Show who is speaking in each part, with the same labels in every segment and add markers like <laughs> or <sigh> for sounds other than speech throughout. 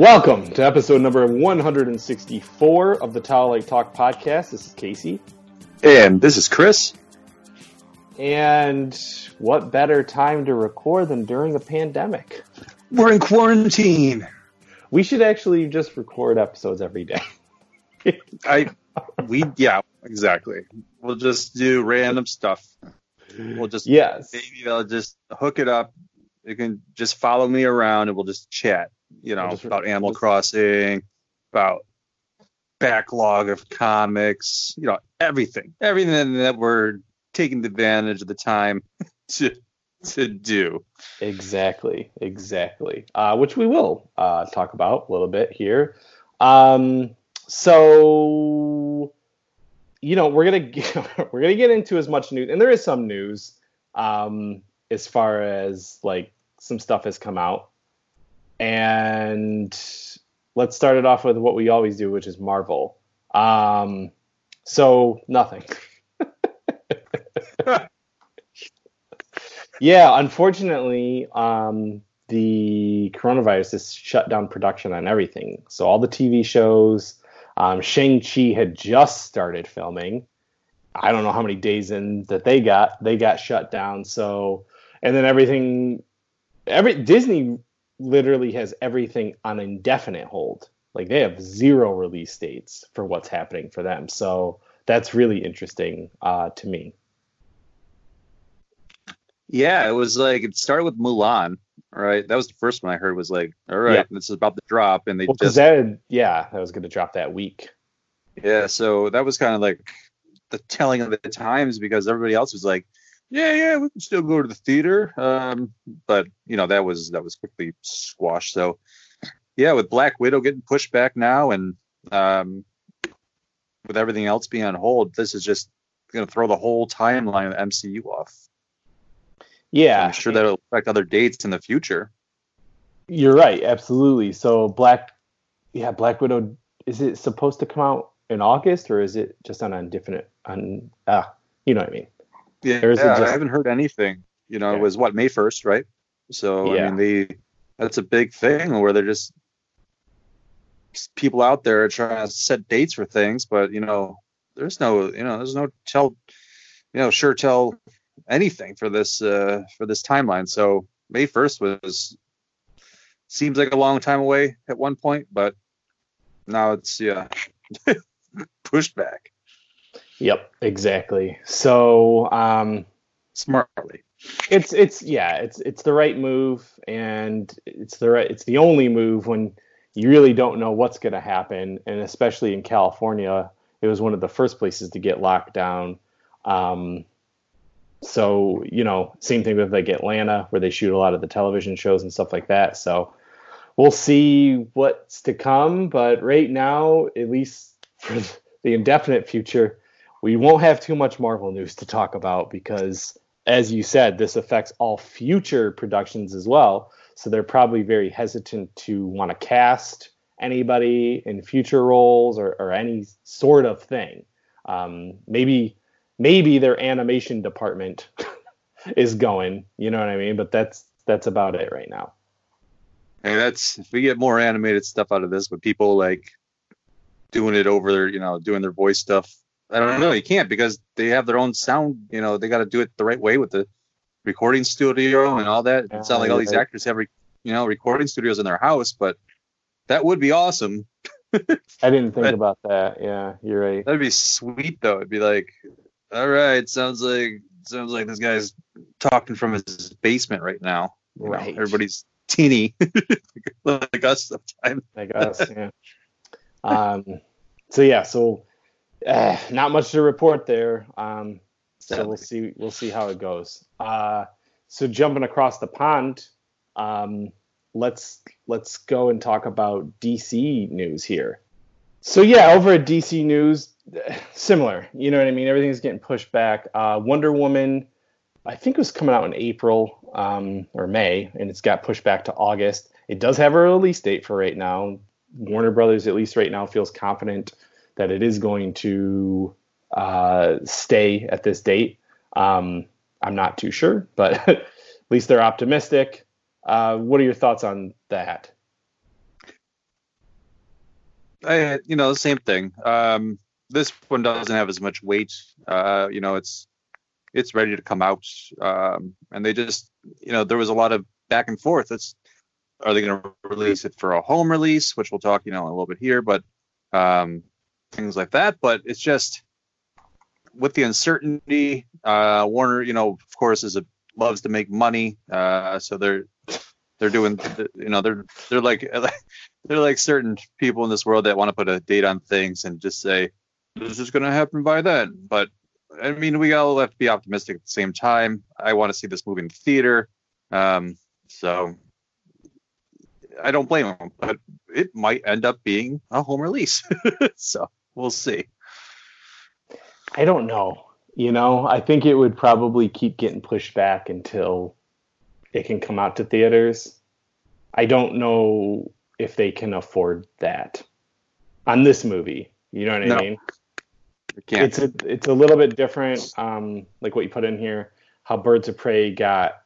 Speaker 1: Welcome to episode number 164 of the Towel Lake Talk podcast. This is Casey.
Speaker 2: And this is Chris.
Speaker 1: And what better time to record than during a pandemic?
Speaker 2: We're in quarantine.
Speaker 1: We should actually just record episodes every day. <laughs>
Speaker 2: I, we, yeah, exactly. We'll just do random stuff. We'll just,
Speaker 1: yes.
Speaker 2: maybe I'll just hook it up. You can just follow me around and we'll just chat, you know,
Speaker 1: just-
Speaker 2: about Animal
Speaker 1: just-
Speaker 2: Crossing, about backlog of comics, you know, everything, everything that we're taking advantage of the time <laughs> to, to do.
Speaker 1: Exactly, exactly. Uh, which we will uh, talk about a little bit here. Um, so, you know, we're gonna get, <laughs> we're gonna get into as much news, and there is some news um, as far as like some stuff has come out, and let's start it off with what we always do, which is Marvel. Um, so nothing. <laughs> Yeah, unfortunately, um, the coronavirus has shut down production on everything. So all the TV shows, um, Shang Chi had just started filming. I don't know how many days in that they got. They got shut down. So, and then everything, every Disney literally has everything on indefinite hold. Like they have zero release dates for what's happening for them. So that's really interesting uh, to me.
Speaker 2: Yeah, it was like it started with Mulan, right? That was the first one I heard was like, all right,
Speaker 1: Yeah.
Speaker 2: this is about the drop, and they
Speaker 1: Well,
Speaker 2: just
Speaker 1: that, yeah, that was going to drop that week.
Speaker 2: yeah. So that was kind of like the telling of the times because everybody else was like, yeah, yeah, we can still go to the theater, um, but you know that was that was quickly squashed. So yeah, with Black Widow getting pushed back now, and um, with everything else being on hold, this is just going to throw the whole timeline of the MCU off.
Speaker 1: Yeah,
Speaker 2: I'm sure that'll affect other dates in the future.
Speaker 1: you're right, absolutely. So Black, yeah, Black Widow. Is it supposed to come out in August or is it just on indefinite? On ah, you know what I mean?
Speaker 2: Yeah,
Speaker 1: Or is it
Speaker 2: yeah,
Speaker 1: just-
Speaker 2: I haven't heard anything. You know,
Speaker 1: Yeah.
Speaker 2: it was what May first, right? So
Speaker 1: Yeah.
Speaker 2: I mean, they that's a big thing where they're just people out there trying to set dates for things, but you know, there's no, you know, there's no tell, you know, sure tell anything for this uh for this timeline. So May first was seems like a long time away at one point, but now it's yeah <laughs> pushed back
Speaker 1: Yep, exactly. So um,
Speaker 2: smartly.
Speaker 1: it's it's yeah, it's it's the right move, and it's the right it's the only move when you really don't know what's going to happen, and especially in California, it was one of the first places to get locked down. Um, so you know, same thing with like Atlanta, where they shoot a lot of the television shows and stuff like that. So we'll see what's to come, but right now, at least for <laughs> the indefinite future, we won't have too much Marvel news to talk about because, as you said, this affects all future productions as well. So they're probably very hesitant to want to cast anybody in future roles or, or any sort of thing. Um, maybe maybe their animation department <laughs> is going, you know what I mean? But that's that's about it right now.
Speaker 2: Hey, that's if we get more animated stuff out of this, but people like doing it over you know, doing their voice stuff. I don't know. You can't because they have their own sound. You know, they got to do it the right way with the recording studio and all that. It's not like all these actors have, re- you know, recording studios in their house, but that would be awesome.
Speaker 1: I didn't think
Speaker 2: But-
Speaker 1: about that. Yeah, you're right.
Speaker 2: That'd be sweet though. It'd be like, all right, sounds like sounds like this guy's talking from his basement right now. You know,
Speaker 1: Right.
Speaker 2: everybody's teeny <laughs> like us sometimes.
Speaker 1: I guess. yeah. Um, so yeah, so uh, not much to report there. Um, so we'll see. We'll see how it goes. Uh, so jumping across the pond, um, let's let's go and talk about DC news here. So yeah, over at DC News, <sighs> similar. You know what I mean? Everything's getting pushed back. Uh, Wonder Woman, I think it was coming out in April um, or May, and it's got pushed back to August. It does have a release date for right now. Warner Brothers, at least right now, feels confident that it is going to uh, stay at this date. Um, I'm not too sure, but <laughs> at least they're optimistic. Uh, what are your thoughts on that?
Speaker 2: I, you know, the same thing. Um, this one doesn't have as much weight. Uh, you know, it's it's ready to come out, um, and they just, you know, there was a lot of back and forth. It's are they going to release it for a home release, which we'll talk, you know, a little bit here, but um, things like that. But it's just with the uncertainty, uh, Warner, you know, of course, is a loves to make money, uh, so they're they're doing, you know, they're they're like <laughs> they're like certain people in this world that want to put a date on things and just say this is going to happen by then. But I mean, we all have to be optimistic at the same time. I want to see this movie in the theater, um, so I don't blame them. But it might end up being a home release, <laughs> so we'll see.
Speaker 1: I don't know. You know, I think it would probably keep getting pushed back until it can come out to theaters. I don't know if they can afford that on this movie. You know what no, I mean? It's a it's a little bit different, um, like what you put in here. How Birds of Prey got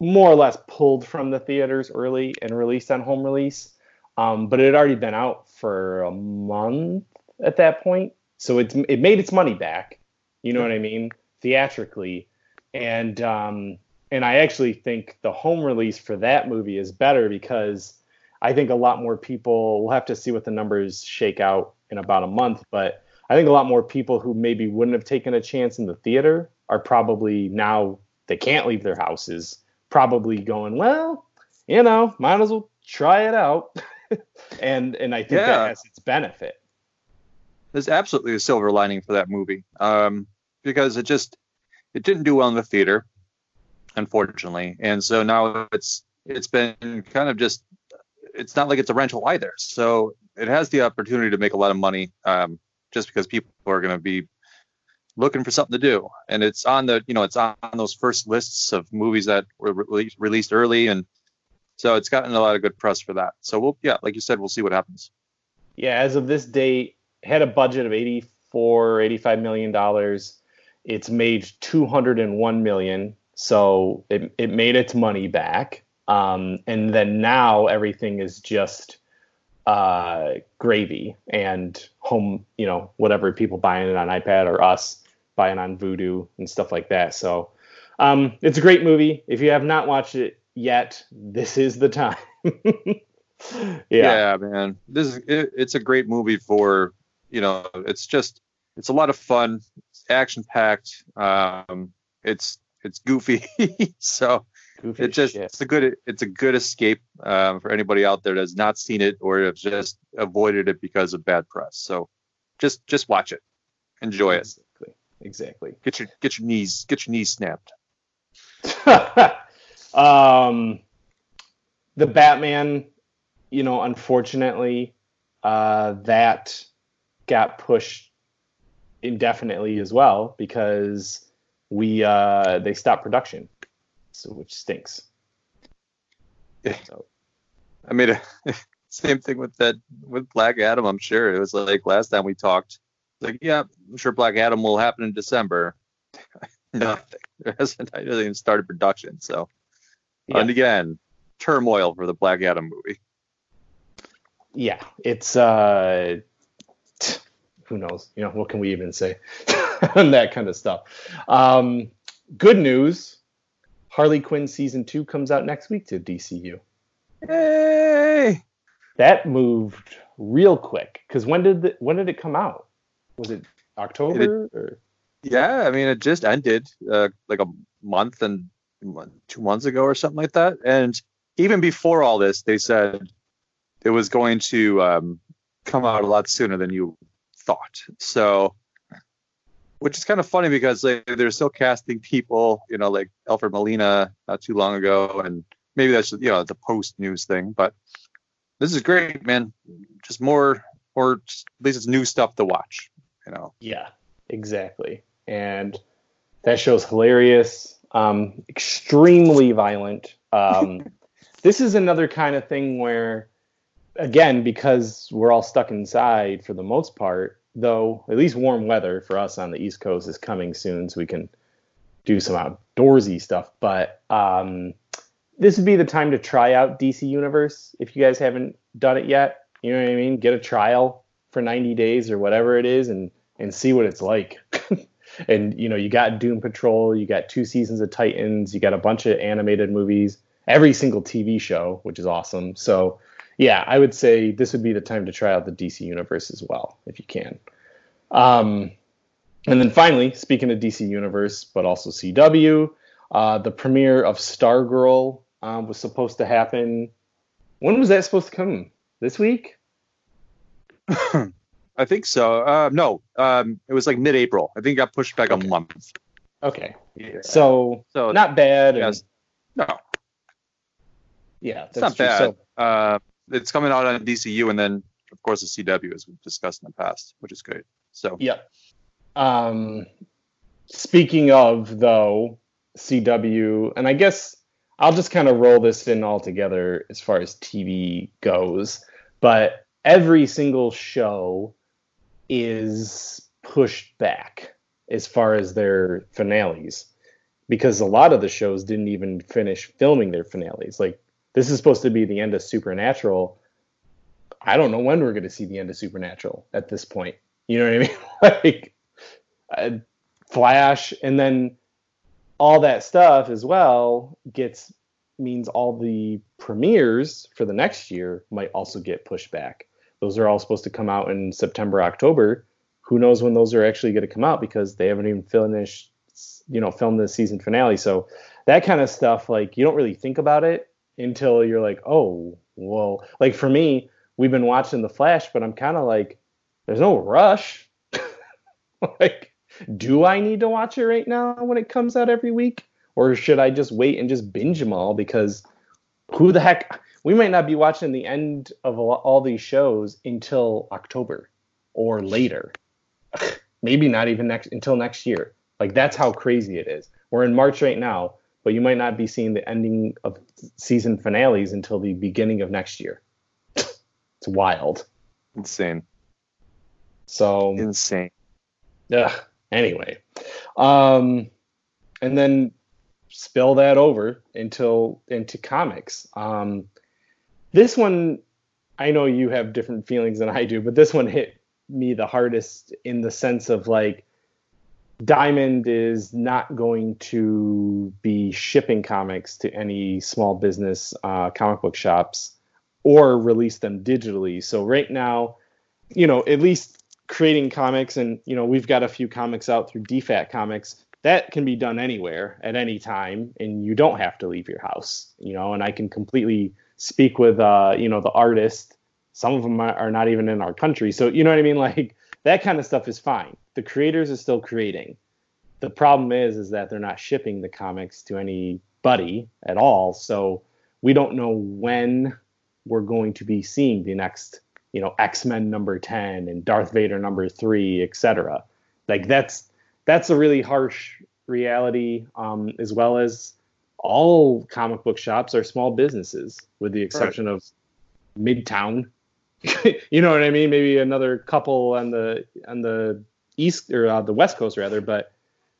Speaker 1: more or less pulled from the theaters early and released on home release, um, but it had already been out for a month at that point, so it it made its money back. You know what I mean? Theatrically, and um, and I actually think the home release for that movie is better because I think a lot more people. We'll have to see what the numbers shake out in about a month, but I think a lot more people who maybe wouldn't have taken a chance in the theater are probably now they can't leave their houses, probably going, well, you know, might as well try it out. <laughs> and and I think yeah. that has its benefit.
Speaker 2: There's absolutely a silver lining for that movie. Um, because it just it didn't do well in the theater, unfortunately. And so now it's it's been kind of just it's not like it's a rental either. So it has the opportunity to make a lot of money um, just because people are going to be looking for something to do. And it's on the, you know, it's on those first lists of movies that were re- released early. And so it's gotten a lot of good press for that. So we'll, yeah, like you said, we'll see what happens.
Speaker 1: Yeah. As of this date, had a budget of 84, 85 million dollars. It's made 201 million. So it, it made its money back. Um, and then now everything is just uh, gravy and home, you know, whatever people buying it on iPad or us buying on Vudu and stuff like that. So um, it's a great movie. If you have not watched it yet, this is the <laughs> time. <laughs>
Speaker 2: yeah. yeah, man, this is it, it's a great movie for you know. It's just it's a lot of fun. It's action packed. Um, it's it's goofy. <laughs> so Goofy it just shit. it's a good it's a good escape um, for anybody out there that has not seen it or has just avoided it because of bad press. So just just watch it, enjoy
Speaker 1: exactly. it. Exactly.
Speaker 2: Get your get your knees get your knees snapped. <laughs>
Speaker 1: um, the Batman, you know, unfortunately, uh, that got pushed indefinitely as well because we uh, they stopped production so which stinks.
Speaker 2: Yeah. So. I mean, <laughs> same thing with that with Black Adam. I'm sure it was like last time we talked. Like, yeah, I'm sure Black Adam will happen in December. <laughs> Nothing. Hasn't, hasn't even started production. So, yeah. and again, turmoil for the Black Adam movie.
Speaker 1: Yeah, it's uh, who knows? You know, what can we even say <laughs> on that kind of stuff? Um, good news Harley Quinn season two comes out next week to DCU.
Speaker 2: Hey,
Speaker 1: that moved real quick. Because when did the, when did it come out? Was it October? It, or?
Speaker 2: Yeah, I mean it just ended uh, like a month and two months ago or something like that. And even before all this, they said it was going to um, come out a lot sooner than you thought. So which is kind of funny because like, they're still casting people, you know, like Alfred Molina not too long ago, and maybe that's you know the post news thing, but this is great, man. Just more, or at least it's new stuff to watch, you know.
Speaker 1: Yeah, exactly, and that show's hilarious, um, extremely violent. Um, <laughs> this is another kind of thing where, again, because we're all stuck inside for the most part though, at least warm weather for us on the East Coast is coming soon, so we can do some outdoorsy stuff. But um, this would be the time to try out DC Universe if you guys haven't done it yet. You know what I mean? Get a trial for 90 days or whatever it is, and and see what it's like. <laughs> and you know, you got Doom Patrol, you got two seasons of Titans, you got a bunch of animated movies, every single TV show, which is awesome. So yeah, I would say this would be the time to try out the DC universe as well, if you can. Um, and then finally, speaking of DC Universe, but also CW, uh, the premiere of Stargirl um, was supposed to happen. When was that supposed to come? This week? <laughs>
Speaker 2: I think so. Uh, no, um, it was like mid-April. I think it got pushed back okay. a month.
Speaker 1: Okay. Yeah. So, so not bad.
Speaker 2: Yes. no.
Speaker 1: Yeah,
Speaker 2: it's not true. bad. So, uh, it's coming out on DCU, and then of course the CW, as we've discussed in the past, which is great. So.
Speaker 1: yeah. Um, speaking of though, CW, and I guess I'll just kind of roll this in all together as far as TV goes, but every single show is pushed back as far as their finales because a lot of the shows didn't even finish filming their finales. Like this is supposed to be the end of Supernatural. I don't know when we're going to see the end of Supernatural at this point. You know what I mean? <laughs> like uh, Flash, and then all that stuff as well gets means all the premieres for the next year might also get pushed back. Those are all supposed to come out in September, October. Who knows when those are actually going to come out because they haven't even finished, you know, filmed the season finale. So that kind of stuff, like you don't really think about it until you're like, oh, well, like for me, we've been watching The Flash, but I'm kind of like, there's no rush. <laughs> like do I need to watch it right now when it comes out every week? Or should I just wait and just binge them all? Because who the heck, we might not be watching the end of all these shows until October or later. <laughs> Maybe not even next until next year. Like that's how crazy it is. We're in March right now, but you might not be seeing the ending of season finales until the beginning of next year. <laughs> it's wild.
Speaker 2: Insane.
Speaker 1: So
Speaker 2: insane.
Speaker 1: Yeah. Anyway, um, and then spill that over until into comics. Um, this one, I know you have different feelings than I do, but this one hit me the hardest in the sense of like Diamond is not going to be shipping comics to any small business uh, comic book shops or release them digitally. So right now, you know, at least creating comics and you know we've got a few comics out through dfat comics that can be done anywhere at any time and you don't have to leave your house you know and i can completely speak with uh you know the artist. Some of them are not even in our country. So you know what i mean? <laughs> Like that kind of stuff is fine the creators are still creating the problem is is that they're not shipping the comics to anybody at all so we don't know when we're going to be seeing the next you know X-Men number 10 and Darth Vader number 3, etc. Like that's that's a really harsh reality um, as well as all comic book shops are small businesses with the exception right. of Midtown. <laughs> you know what I mean? Maybe another couple on the on the east or uh, the west coast rather, but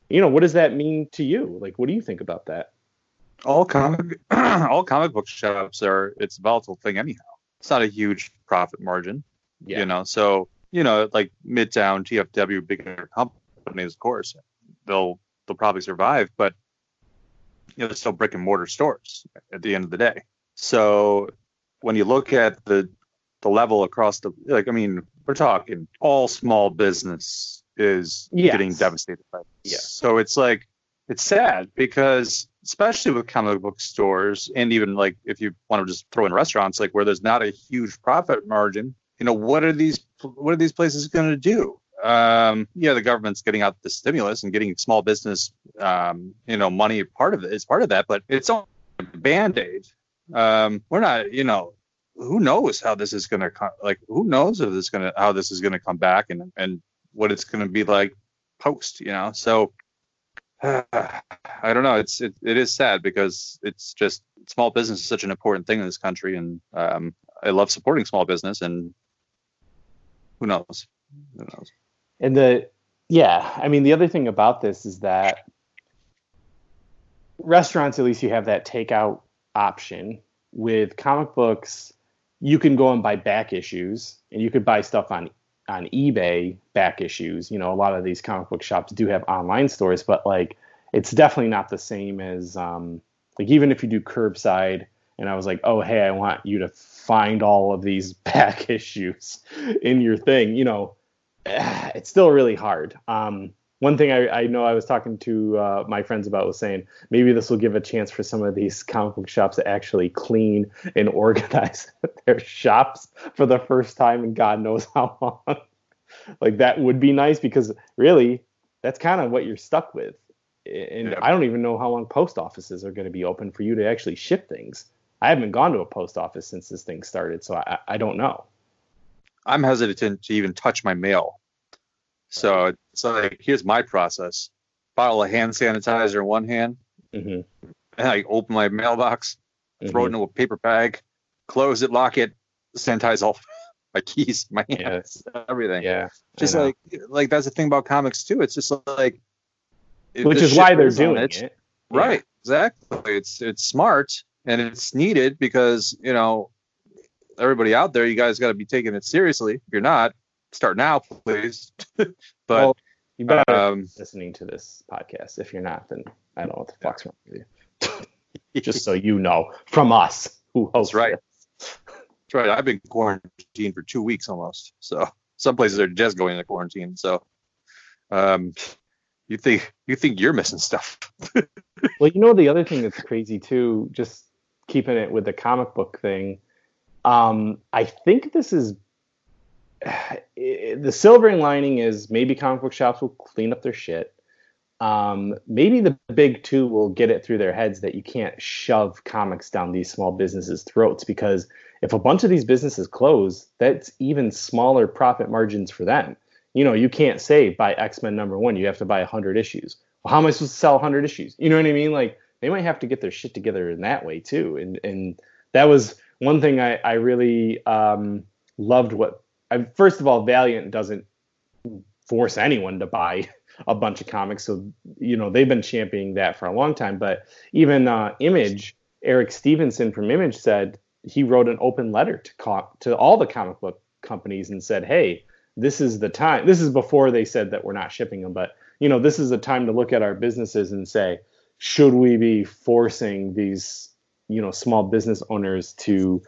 Speaker 1: you know, what does that mean to you? Like what do you think about that?
Speaker 2: All comic <clears throat> all comic book shops are it's a volatile thing anyhow it's not a huge profit margin. Yeah. You know, so you know, like Midtown, TFW, bigger companies, of course, they'll they'll probably survive, but you know, they're still brick and mortar stores at the end of the day. So when you look at the the level across the like, I mean, we're talking all small business is yes. getting devastated by this. Yeah. So it's like it's sad because especially with comic book stores and even like if you want to just throw in restaurants like where there's not a huge profit margin you know what are these what are these places going to do um, yeah the government's getting out the stimulus and getting small business um, you know money part of it is part of that but it's only a band-aid um, we're not you know who knows how this is going to come like who knows if this going to how this is going to come back and and what it's going to be like post you know so <sighs> I don't know. It's it, it is sad because it's just small business is such an important thing in this country, and um, I love supporting small business. And who knows? Who knows?
Speaker 1: And the yeah, I mean the other thing about this is that restaurants, at least you have that takeout option. With comic books, you can go and buy back issues, and you could buy stuff on on eBay back issues. You know, a lot of these comic book shops do have online stores, but like it's definitely not the same as um, like even if you do curbside. And I was like, oh hey, I want you to find all of these <laughs> back issues in your thing. You know, <sighs> it's still really hard. Um, one thing I, I, know I was talking to uh, my friends about was saying maybe this will give a chance for some of these comic book shops to actually clean and <laughs> organize their shops for the first time in God knows how long. <laughs> like that would be nice because really that's kind of what you're stuck with. And yeah. I don't even know how long post offices are going to be open for you to actually ship things. I haven't gone to a post office since this thing started, so I, I don't know.
Speaker 2: I'm hesitant to even touch my mail. So it's like, here's my process: bottle of hand sanitizer in one hand, mm-hmm. and I open my mailbox, mm-hmm. throw it mm-hmm. into a paper bag, close it, lock it, sanitize all <laughs> my keys, my hands, yeah. everything.
Speaker 1: Yeah,
Speaker 2: just like like that's the thing about comics too. It's just like,
Speaker 1: which is why they're doing it. it.
Speaker 2: Right, yeah. exactly. It's it's smart and it's needed because you know everybody out there, you guys got to be taking it seriously. If you're not, start now, please. <laughs> but well,
Speaker 1: you better um, listening to this podcast. If you're not, then I don't know what the fuck's wrong with you. <laughs> Just so you know, from us who hosts.
Speaker 2: That's right. That's right. I've been quarantined for two weeks almost. So some places are just going into quarantine. So um, you think you think you're missing stuff. <laughs>
Speaker 1: well, you know the other thing that's crazy too, just keeping it with the comic book thing um, I think this is <sighs> the silvering lining is maybe comic book shops will clean up their shit. Um, maybe the big two will get it through their heads that you can't shove comics down these small businesses' throats because if a bunch of these businesses close, that's even smaller profit margins for them. You know, you can't say buy X Men number one, you have to buy 100 issues. Well, how am I supposed to sell 100 issues? You know what I mean? Like, they might have to get their shit together in that way too. And, and that was one thing I, I really um, loved what I, first of all, Valiant doesn't force anyone to buy a bunch of comics, so you know they've been championing that for a long time. But even uh, Image, Eric Stephenson from Image said he wrote an open letter to co- to all the comic book companies and said, "Hey, this is the time. This is before they said that we're not shipping them, but you know this is the time to look at our businesses and say, should we be forcing these you know small business owners to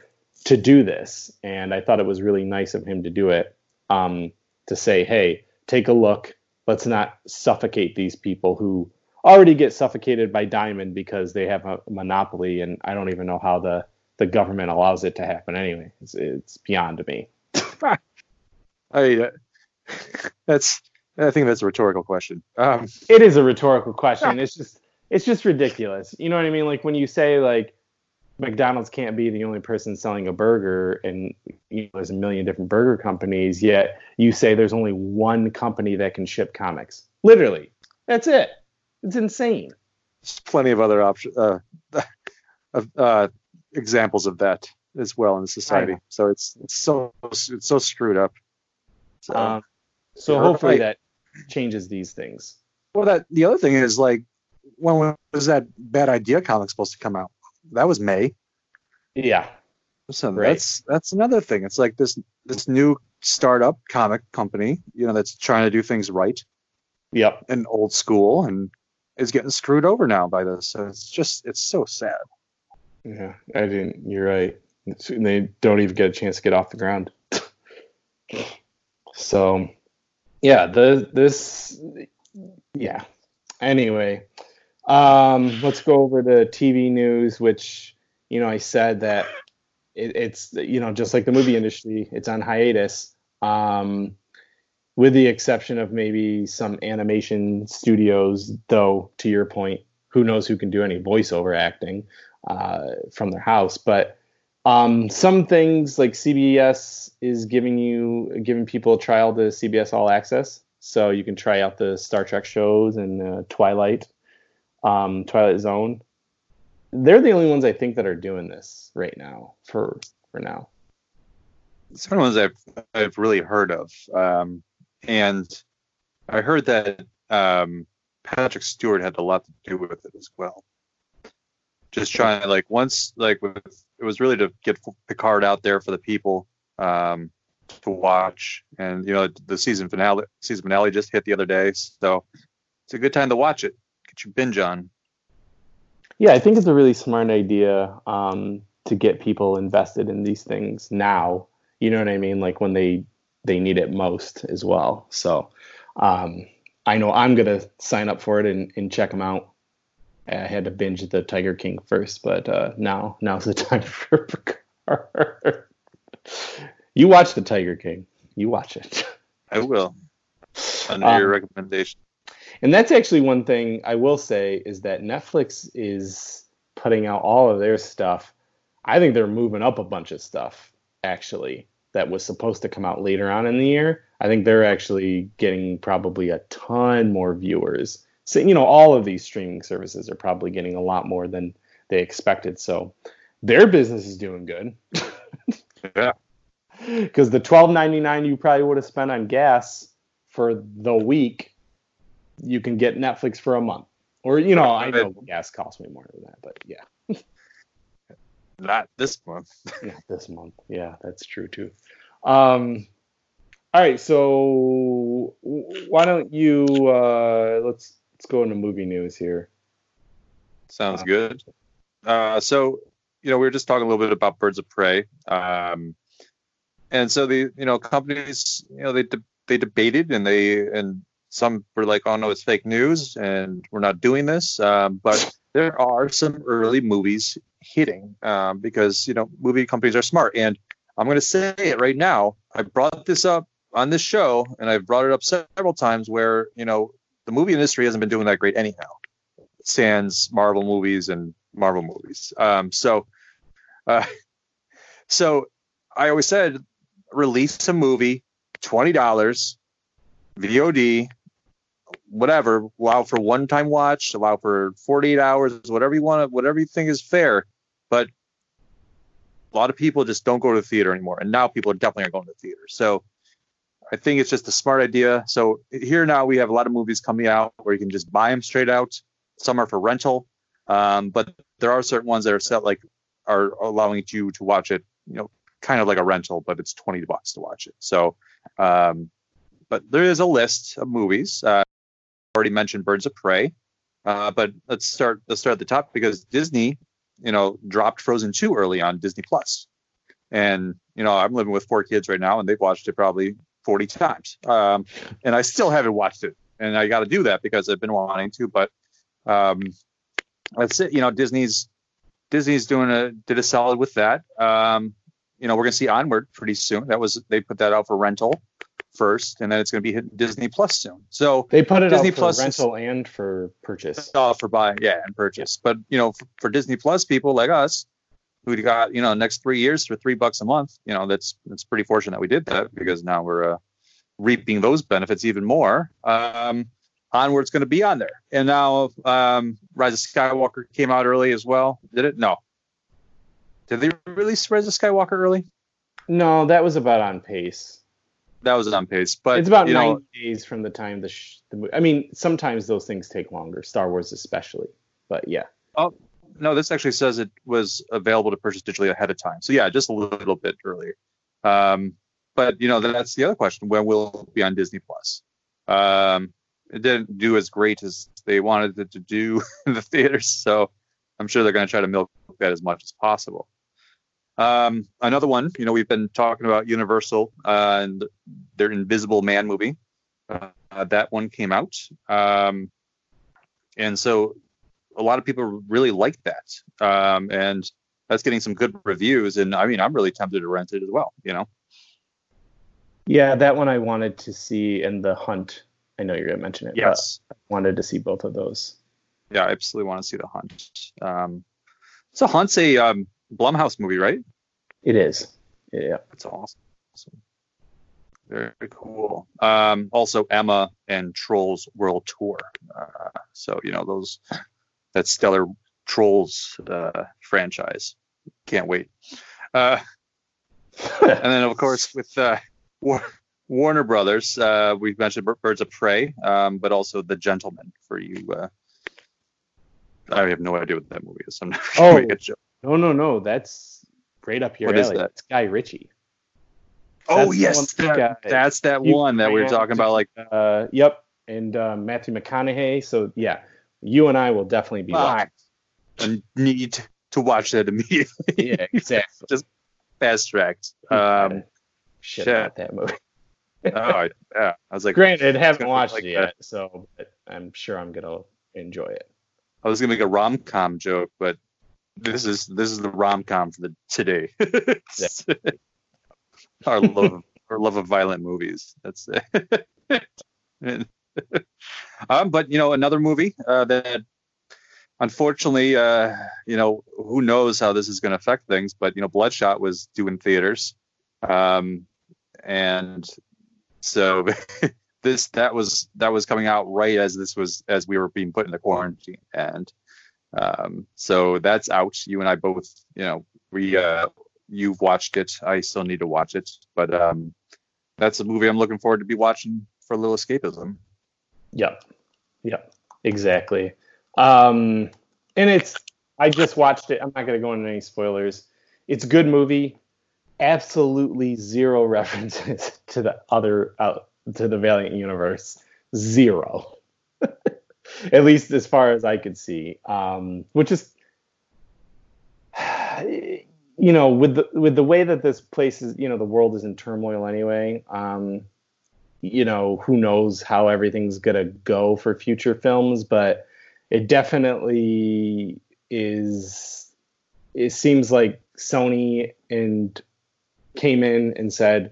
Speaker 1: to do this and i thought it was really nice of him to do it um, to say hey take a look. Let's not suffocate these people who already get suffocated by diamond because they have a monopoly and i don't even know how the the government allows it to happen anyway. It's, it's beyond me. <laughs>
Speaker 2: I uh, that's i think that's a rhetorical question. Um,
Speaker 1: it is a rhetorical question. <laughs> It's just it's just ridiculous. You know what i mean? Like when you say like McDonald's can't be the only person selling a burger, and you know, there's a million different burger companies. Yet you say there's only one company that can ship comics. Literally, that's it. It's insane.
Speaker 2: There's plenty of other options, uh, <laughs> uh, examples of that as well in society. So it's it's so it's so screwed up.
Speaker 1: So, um, so hopefully that changes these things.
Speaker 2: Well, that the other thing is like, when was that bad idea comic supposed to come out? That was May.
Speaker 1: Yeah.
Speaker 2: So right. that's that's another thing. It's like this this new startup comic company, you know, that's trying to do things right.
Speaker 1: Yep.
Speaker 2: And old school and is getting screwed over now by this. So it's just it's so sad.
Speaker 1: Yeah, I didn't. You're right. It's, they don't even get a chance to get off the ground. <laughs> so, yeah, the this, yeah. Anyway, um, let's go over to TV news, which you know I said that it, it's you know just like the movie industry, it's on hiatus. Um, with the exception of maybe some animation studios, though. To your point, who knows who can do any voiceover acting uh, from their house? But um, some things like CBS is giving you giving people a trial to CBS All Access, so you can try out the Star Trek shows and uh, Twilight um, Twilight Zone. They're the only ones I think that are doing this right now for for now.
Speaker 2: Some ones I've I've really heard of, um, and I heard that um, Patrick Stewart had a lot to do with it as well. just trying like once like with, it was really to get Picard out there for the people um, to watch, and you know the season finale season finale just hit the other day, so it's a good time to watch it. Get your binge on.
Speaker 1: Yeah, I think it's a really smart idea um, to get people invested in these things now. You know what I mean? Like when they they need it most as well. So um, I know I'm gonna sign up for it and, and check them out. I had to binge the Tiger King first, but uh, now now's the <laughs> time for Picard. you watch the Tiger King. You watch it.
Speaker 2: I will. Under um, your recommendation.
Speaker 1: And that's actually one thing I will say is that Netflix is putting out all of their stuff. I think they're moving up a bunch of stuff actually that was supposed to come out later on in the year. I think they're actually getting probably a ton more viewers. So, you know, all of these streaming services are probably getting a lot more than they expected. So their business is doing good.
Speaker 2: yeah. <laughs>
Speaker 1: Because the twelve ninety nine you probably would have spent on gas for the week, you can get Netflix for a month. Or you know, I know gas costs me more than that, but yeah. <laughs>
Speaker 2: Not this month. <laughs>
Speaker 1: Not this month. Yeah, that's true too. Um, all right, so why don't you uh, let's let's go into movie news here.
Speaker 2: Sounds good. Uh, so you know we were just talking a little bit about Birds of Prey, um, and so the you know companies you know they de- they debated and they and some were like oh no it's fake news and we're not doing this, um, but there are some early movies hitting um, because you know movie companies are smart. And i'm going to say it right now i brought this up on this show and i've brought it up several times where you know the movie industry hasn't been doing that great anyhow. Sans marvel movies and marvel movies. Um, so uh, <laughs> so i always said release a movie $20 vod whatever, allow for one time watch, allow for 48 hours, whatever you want, to whatever you think is fair. But a lot of people just don't go to the theater anymore. And now people are definitely are going to the theater. So I think it's just a smart idea. So here now we have a lot of movies coming out where you can just buy them straight out. Some are for rental. Um, but there are certain ones that are set like are allowing you to watch it, you know, kind of like a rental, but it's 20 bucks to watch it. So, um, but there is a list of movies. Uh, already mentioned Birds of Prey, uh, but let's start let's start at the top because Disney, you know, dropped Frozen 2 early on Disney Plus, and you know I'm living with four kids right now, and they've watched it probably 40 times, um, and I still haven't watched it, and I got to do that because I've been wanting to, but um, that's it. You know, Disney's Disney's doing a did a solid with that. Um, you know, we're gonna see Onward pretty soon. That was they put that out for rental first, and then it's going to be hitting Disney Plus soon. So
Speaker 1: they put it Disney Plus rental is, and for purchase.
Speaker 2: Oh, for buy, yeah, and purchase. But you know, for, for, Disney Plus people like us, who got you know next three years for three bucks a month, you know, that's that's pretty fortunate that we did that because now we're uh, reaping those benefits even more. Um, Onward's going to be on there, and now um, Rise of Skywalker came out early as well. Did it? No. Did they release Rise of Skywalker early?
Speaker 1: No, that was about on pace
Speaker 2: that was on pace. But
Speaker 1: it's about
Speaker 2: you
Speaker 1: nine
Speaker 2: know,
Speaker 1: days from the time the, sh- the I mean, sometimes those things take longer. Star Wars especially, but yeah.
Speaker 2: Oh no, this actually says it was available to purchase digitally ahead of time. So yeah, just a little bit earlier. Um, but you know that's the other question: when will it be on Disney Plus? Um, it didn't do as great as they wanted it to do <laughs> in the theaters, so I'm sure they're going to try to milk that as much as possible. Um, another one, you know, we've been talking about Universal uh, and their Invisible Man movie. Uh, that one came out, um, and so a lot of people really like that, um, and that's getting some good reviews. And I mean, I'm really tempted to rent it as well. You know.
Speaker 1: Yeah, that one I wanted to see, and The Hunt. I know you're gonna mention it.
Speaker 2: Yes,
Speaker 1: I wanted to see both of those.
Speaker 2: Yeah, I absolutely want to see The Hunt. Um, so Hunt's a um, Blumhouse movie, right?
Speaker 1: It is. Yeah.
Speaker 2: That's awesome. awesome. Very cool. Um, also, Emma and Trolls World Tour. Uh, so you know those that stellar Trolls uh, franchise. Can't wait. Uh, <laughs> and then of course with uh, War- Warner Brothers, uh, we've mentioned Birds of Prey, um, but also The Gentlemen for you uh, I have no idea what that movie is. I'm not <laughs>
Speaker 1: Oh.
Speaker 2: make a joke.
Speaker 1: No, no, no. That's right up your
Speaker 2: What is
Speaker 1: alley.
Speaker 2: that?
Speaker 1: It's Guy Ritchie.
Speaker 2: Oh
Speaker 1: That's the
Speaker 2: yes, that,
Speaker 1: that-
Speaker 2: that's that
Speaker 1: you-
Speaker 2: one that we were talking about. Like,
Speaker 1: Uh, yep, and uh, Matthew McConaughey. So yeah, you and I will definitely be watching.
Speaker 2: I need to watch that immediately.
Speaker 1: Yeah, exactly. <laughs>
Speaker 2: Just fast tracked. Um,
Speaker 1: shit,
Speaker 2: shit.
Speaker 1: about that movie. <laughs>
Speaker 2: oh, I, yeah. I was like,
Speaker 1: Granted, haven't
Speaker 2: gonna
Speaker 1: watched
Speaker 2: like
Speaker 1: it
Speaker 2: that.
Speaker 1: yet, so but I'm sure I'm gonna enjoy it.
Speaker 2: I was gonna make a rom com joke, but this is this is the rom com for the today. <laughs> <laughs> our love our love of violent movies. That's it. <laughs> Um, but you know, another movie uh, that unfortunately, uh, you know, who knows how this is going to affect things, but you know, Bloodshot was due in theaters, um, and so this that was that was coming out right as this was as we were being put in the quarantine, and um, so that's out. You and I both, you know, we uh, you've watched it. I still need to watch it, but um, that's a movie I'm looking forward to be watching for a little escapism.
Speaker 1: Yep. Yep. Exactly. Um, and it's I just watched it. I'm not gonna go into any spoilers. It's a good movie. Absolutely zero <laughs> references to the other out to the Valiant universe. Zero. <laughs> At least as far as I could see. Um, which is <sighs> you know, with the with the way that this place is, you know, the world is in turmoil anyway. Um, you know, who knows how everything's gonna go for future films, but it definitely is. It seems like Sony and came in and said,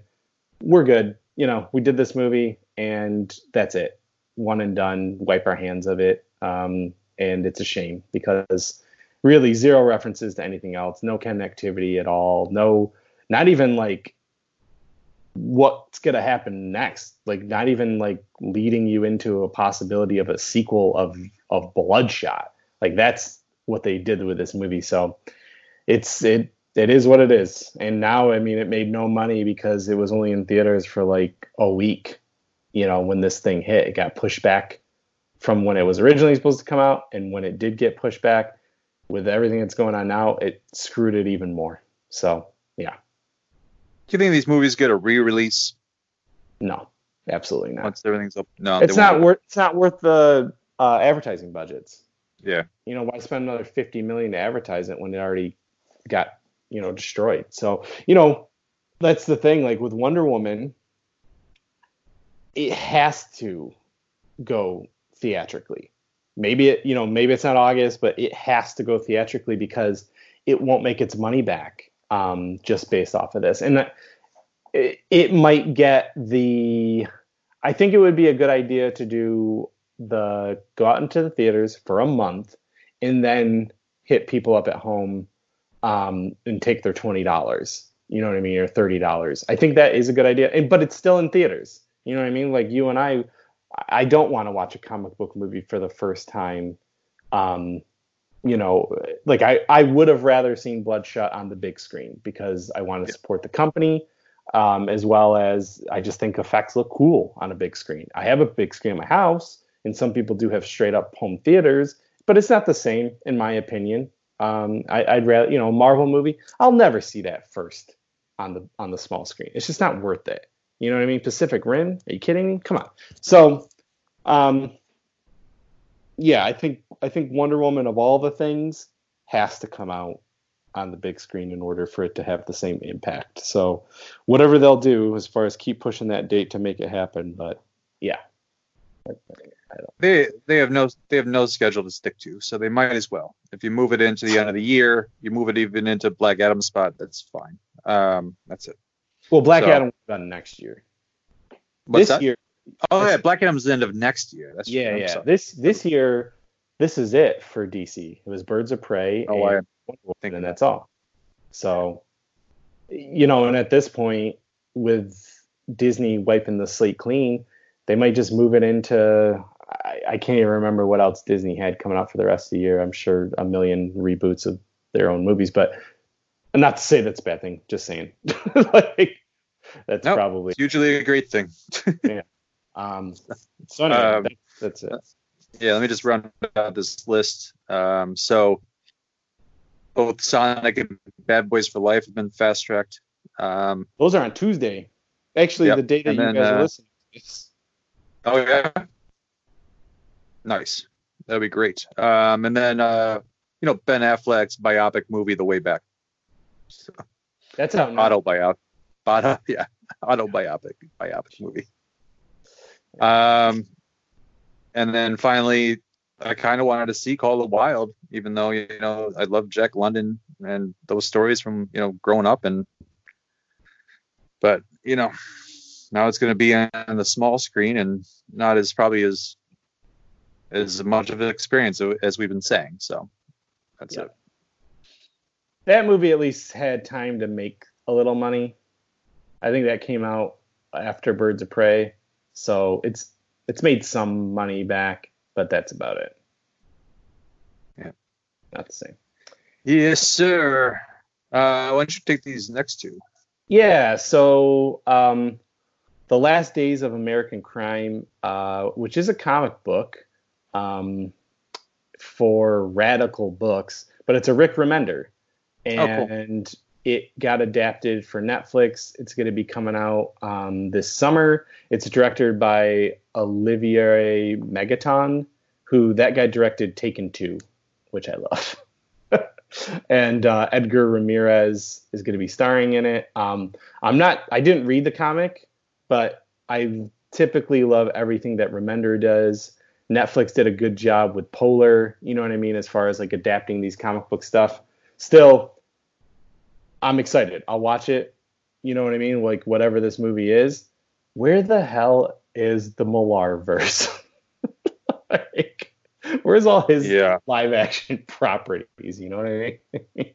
Speaker 1: "We're good. You know, we did this movie, and that's it. One and done. Wipe our hands of it." Um, and it's a shame because really zero references to anything else, no connectivity at all, no, not even like what's gonna happen next, like not even like leading you into a possibility of a sequel of of Bloodshot. Like that's what they did with this movie. So it's it it is what it is. And now I mean it made no money because it was only in theaters for like a week. You know, when this thing hit, it got pushed back from when it was originally supposed to come out and when it did get pushed back with everything that's going on now, it screwed it even more. So yeah,
Speaker 2: Do you think these movies get a re-release
Speaker 1: no, absolutely not.
Speaker 2: once everything's up? No,
Speaker 1: it's not worth it's not worth the uh, advertising budgets.
Speaker 2: Yeah.
Speaker 1: You know, why spend another fifty million to advertise it when it already got you know destroyed? So you know, that's the thing. Like with Wonder Woman, it has to go theatrically. Maybe it you know maybe it's not August, but it has to go theatrically because it won't make its money back um, just based off of this. And it, it might get the I think it would be a good idea to do the go out into the theaters for a month and then hit people up at home um, and take their twenty dollars. You know what I mean, or thirty dollars. I think that is a good idea, and, but it's still in theaters. You know what I mean? Like you and I, I don't want to watch a comic book movie for the first time. Um, you know, like I, I would have rather seen Bloodshot on the big screen because I want to
Speaker 2: Yeah.
Speaker 1: support the company um, as well as I just think effects look cool on a big screen. I have a big screen in my house, and some people do have straight up home theaters, but it's not the same in my opinion. Um, I, I'd rather, you know, a Marvel movie. I'll never see that first on the on the small screen. It's just not worth it. You know what I mean? Pacific Rim? Are you kidding me? Come on. So, um, yeah, I think I think Wonder Woman of all the things has to come out on the big screen in order for it to have the same impact. So whatever they'll do as far as keep pushing that date to make it happen, but yeah.
Speaker 2: They they have no they have no schedule to stick to, so they might as well. If you move it into the end of the year, you move it even into Black Adam spot, that's fine. Um, that's it.
Speaker 1: Well, Black
Speaker 2: So-
Speaker 1: Adam will be done next year.
Speaker 2: What's
Speaker 1: this
Speaker 2: that?
Speaker 1: year,
Speaker 2: Oh yeah, Black Adam's the end of next year. That's
Speaker 1: yeah, yeah.
Speaker 2: sorry.
Speaker 1: This this year, this is it for DC. It was Birds of Prey
Speaker 2: Oh,
Speaker 1: and Woman, and that's all. So, you know, and at this point, with Disney wiping the slate clean, they might just move it into. I, I can't even remember what else Disney had coming out for the rest of the year. I'm sure a million reboots of their own movies, but not to say that's a bad thing. Just saying, <laughs> like that's
Speaker 2: Nope.
Speaker 1: probably
Speaker 2: It's usually a great thing. <laughs>
Speaker 1: um. So anyway,
Speaker 2: Um,
Speaker 1: that- that's it.
Speaker 2: yeah, let me just run out this list. Um, so both Sonic and Bad Boys for Life have been fast tracked. Um,
Speaker 1: Those are on Tuesday. Actually,
Speaker 2: Yep,
Speaker 1: the date that
Speaker 2: and
Speaker 1: you
Speaker 2: then,
Speaker 1: guys are
Speaker 2: uh,
Speaker 1: listening. It's,
Speaker 2: oh yeah, nice. That'd be great. Um, and then uh, you know Ben Affleck's biopic movie, The Way Back. So,
Speaker 1: that's out now.
Speaker 2: Auto, <laughs> yeah, autobiopic biopic movie. Um, and then finally, I kind of wanted to see Call of the Wild, even though you know I love Jack London and those stories from you know growing up, and but you know now it's going to be on the small screen and not as probably as as much of an experience as we've been saying. So that's
Speaker 1: Yeah.
Speaker 2: it.
Speaker 1: that movie at least had time to make a little money. I think that came out after Birds of Prey, so it's it's made some money back, but that's about it.
Speaker 2: Yeah.
Speaker 1: not the same.
Speaker 2: Yes, sir. Uh, why don't you take these next two?
Speaker 1: Yeah, so um, the Last Days of American Crime, uh, which is a comic book um, for Radical Books, but it's a Rick Remender,
Speaker 2: Oh, cool.
Speaker 1: It got adapted for Netflix. It's going to be coming out um, this summer. It's directed by Olivier Megaton, who that guy directed Taken Two, which I love. <laughs> and uh, Edgar Ramirez is going to be starring in it. Um, I'm not. I didn't read the comic, but I typically love everything that Remender does. Netflix did a good job with Polar. You know what I mean, as far as like adapting these comic book stuff. Still, I'm excited. I'll watch it. You know what I mean? Like whatever this movie is. Where the hell is the Millar <laughs> verse? like, where's all his
Speaker 2: Yeah.
Speaker 1: live action <laughs> properties? You know what I mean? <laughs>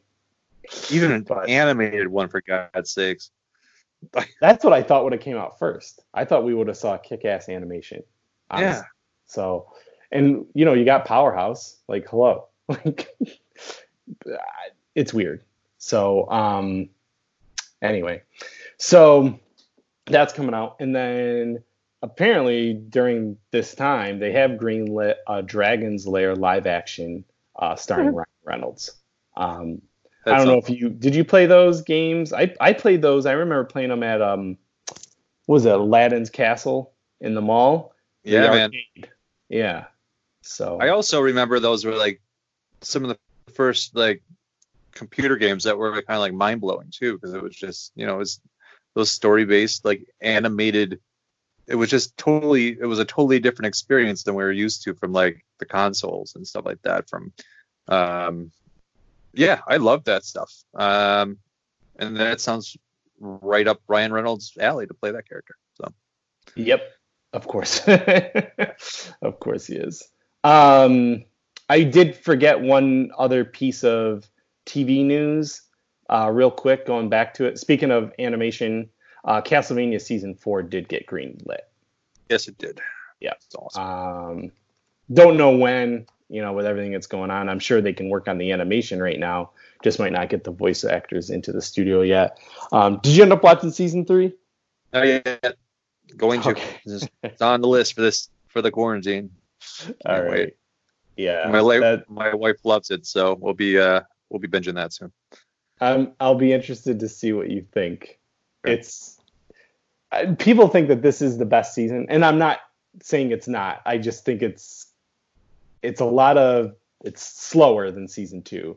Speaker 2: Even an animated one for God's sakes.
Speaker 1: That's what I thought would have came out first. I thought we would have saw kick-ass animation. honestly.
Speaker 2: Yeah.
Speaker 1: So, and you know, you got Powerhouse. Like, hello. Like, it's weird. So, um, anyway, so that's coming out, and then apparently during this time they have greenlit a Dragon's Lair live action uh, starring Ryan Reynolds. Um, I don't know if you did you play those games. I I played those. I remember playing them at um, what was it Aladdin's Castle in the mall? The
Speaker 2: Yeah, man.
Speaker 1: arcade. Yeah. So
Speaker 2: I also remember those were like some of the first like computer games that were kind of like mind blowing too, because it was just you know it was those story based like animated. It was just totally it was a totally different experience than we were used to from like the consoles and stuff like that. From um, yeah, I love that stuff. Um, and that sounds right up Ryan Reynolds' alley to play that character. So
Speaker 1: Yep, of course, <laughs> of course he is. Um, I did forget one other piece of TV news, uh, real quick. Going back to it. Speaking of animation, uh, Castlevania season four did get greenlit.
Speaker 2: yes, it did.
Speaker 1: Yeah.
Speaker 2: it's awesome.
Speaker 1: Um, don't know when. You know, with everything that's going on, I'm sure they can work on the animation right now. Just might not get the voice actors into the studio yet. Um, did you end up watching season three?
Speaker 2: Not yet. Going to.
Speaker 1: Okay. <laughs>
Speaker 2: It's on the list for this for the quarantine.
Speaker 1: All right.
Speaker 2: wait.
Speaker 1: Yeah.
Speaker 2: my, li-
Speaker 1: that-
Speaker 2: my wife loves it, so we'll be uh we'll be binging that soon.
Speaker 1: I'm, I'll be interested to see what you think. It's I- people think that this is the best season, and I'm not saying it's not. I just think it's it's a lot of it's slower than season two.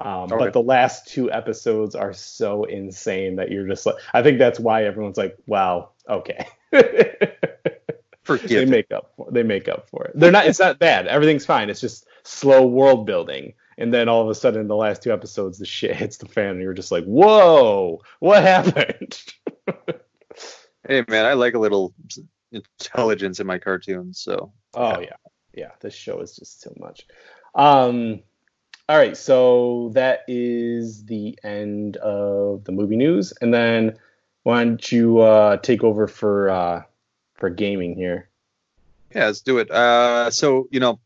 Speaker 1: Um,
Speaker 2: Okay.
Speaker 1: But the last two episodes are so insane that you're just like, I think that's why everyone's like, wow, okay. <laughs>
Speaker 2: Forgive me.
Speaker 1: make up for they make up for it. They're not it's not bad. Everything's fine. It's just slow world building. And then all of a sudden in the last two episodes the shit hits the fan and you're just like, "Whoa, what happened?" <laughs>
Speaker 2: Hey man, I like a little intelligence in my cartoons, so
Speaker 1: Oh yeah. Yeah, this show is just too much. Um all right, so that is the end of the movie news. And then why don't you uh, take over for uh, for gaming here?
Speaker 2: yeah, let's do it. Uh, so you know,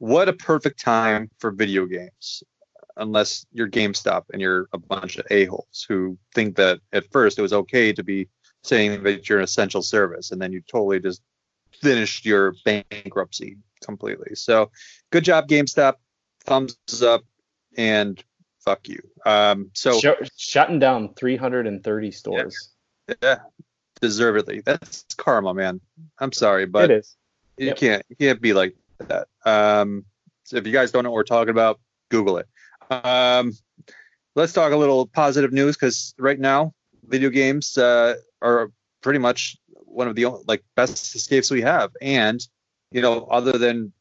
Speaker 2: what a perfect time for video games, unless you're GameStop and you're a bunch of a holes who think that at first it was okay to be saying that you're an essential service, and then you totally just finished your bankruptcy completely. So good job, GameStop. Thumbs up and fuck you. Um, so
Speaker 1: Sh- shutting down 330 stores.
Speaker 2: Yeah, yeah, deservedly. That's karma, man. I'm sorry, but
Speaker 1: it is.
Speaker 2: You
Speaker 1: Yep.
Speaker 2: can't you can't be like that. Um, so if you guys don't know what we're talking about, Google it. Um, let's talk a little positive news because right now video games uh, are pretty much one of the like best escapes we have, and you know other than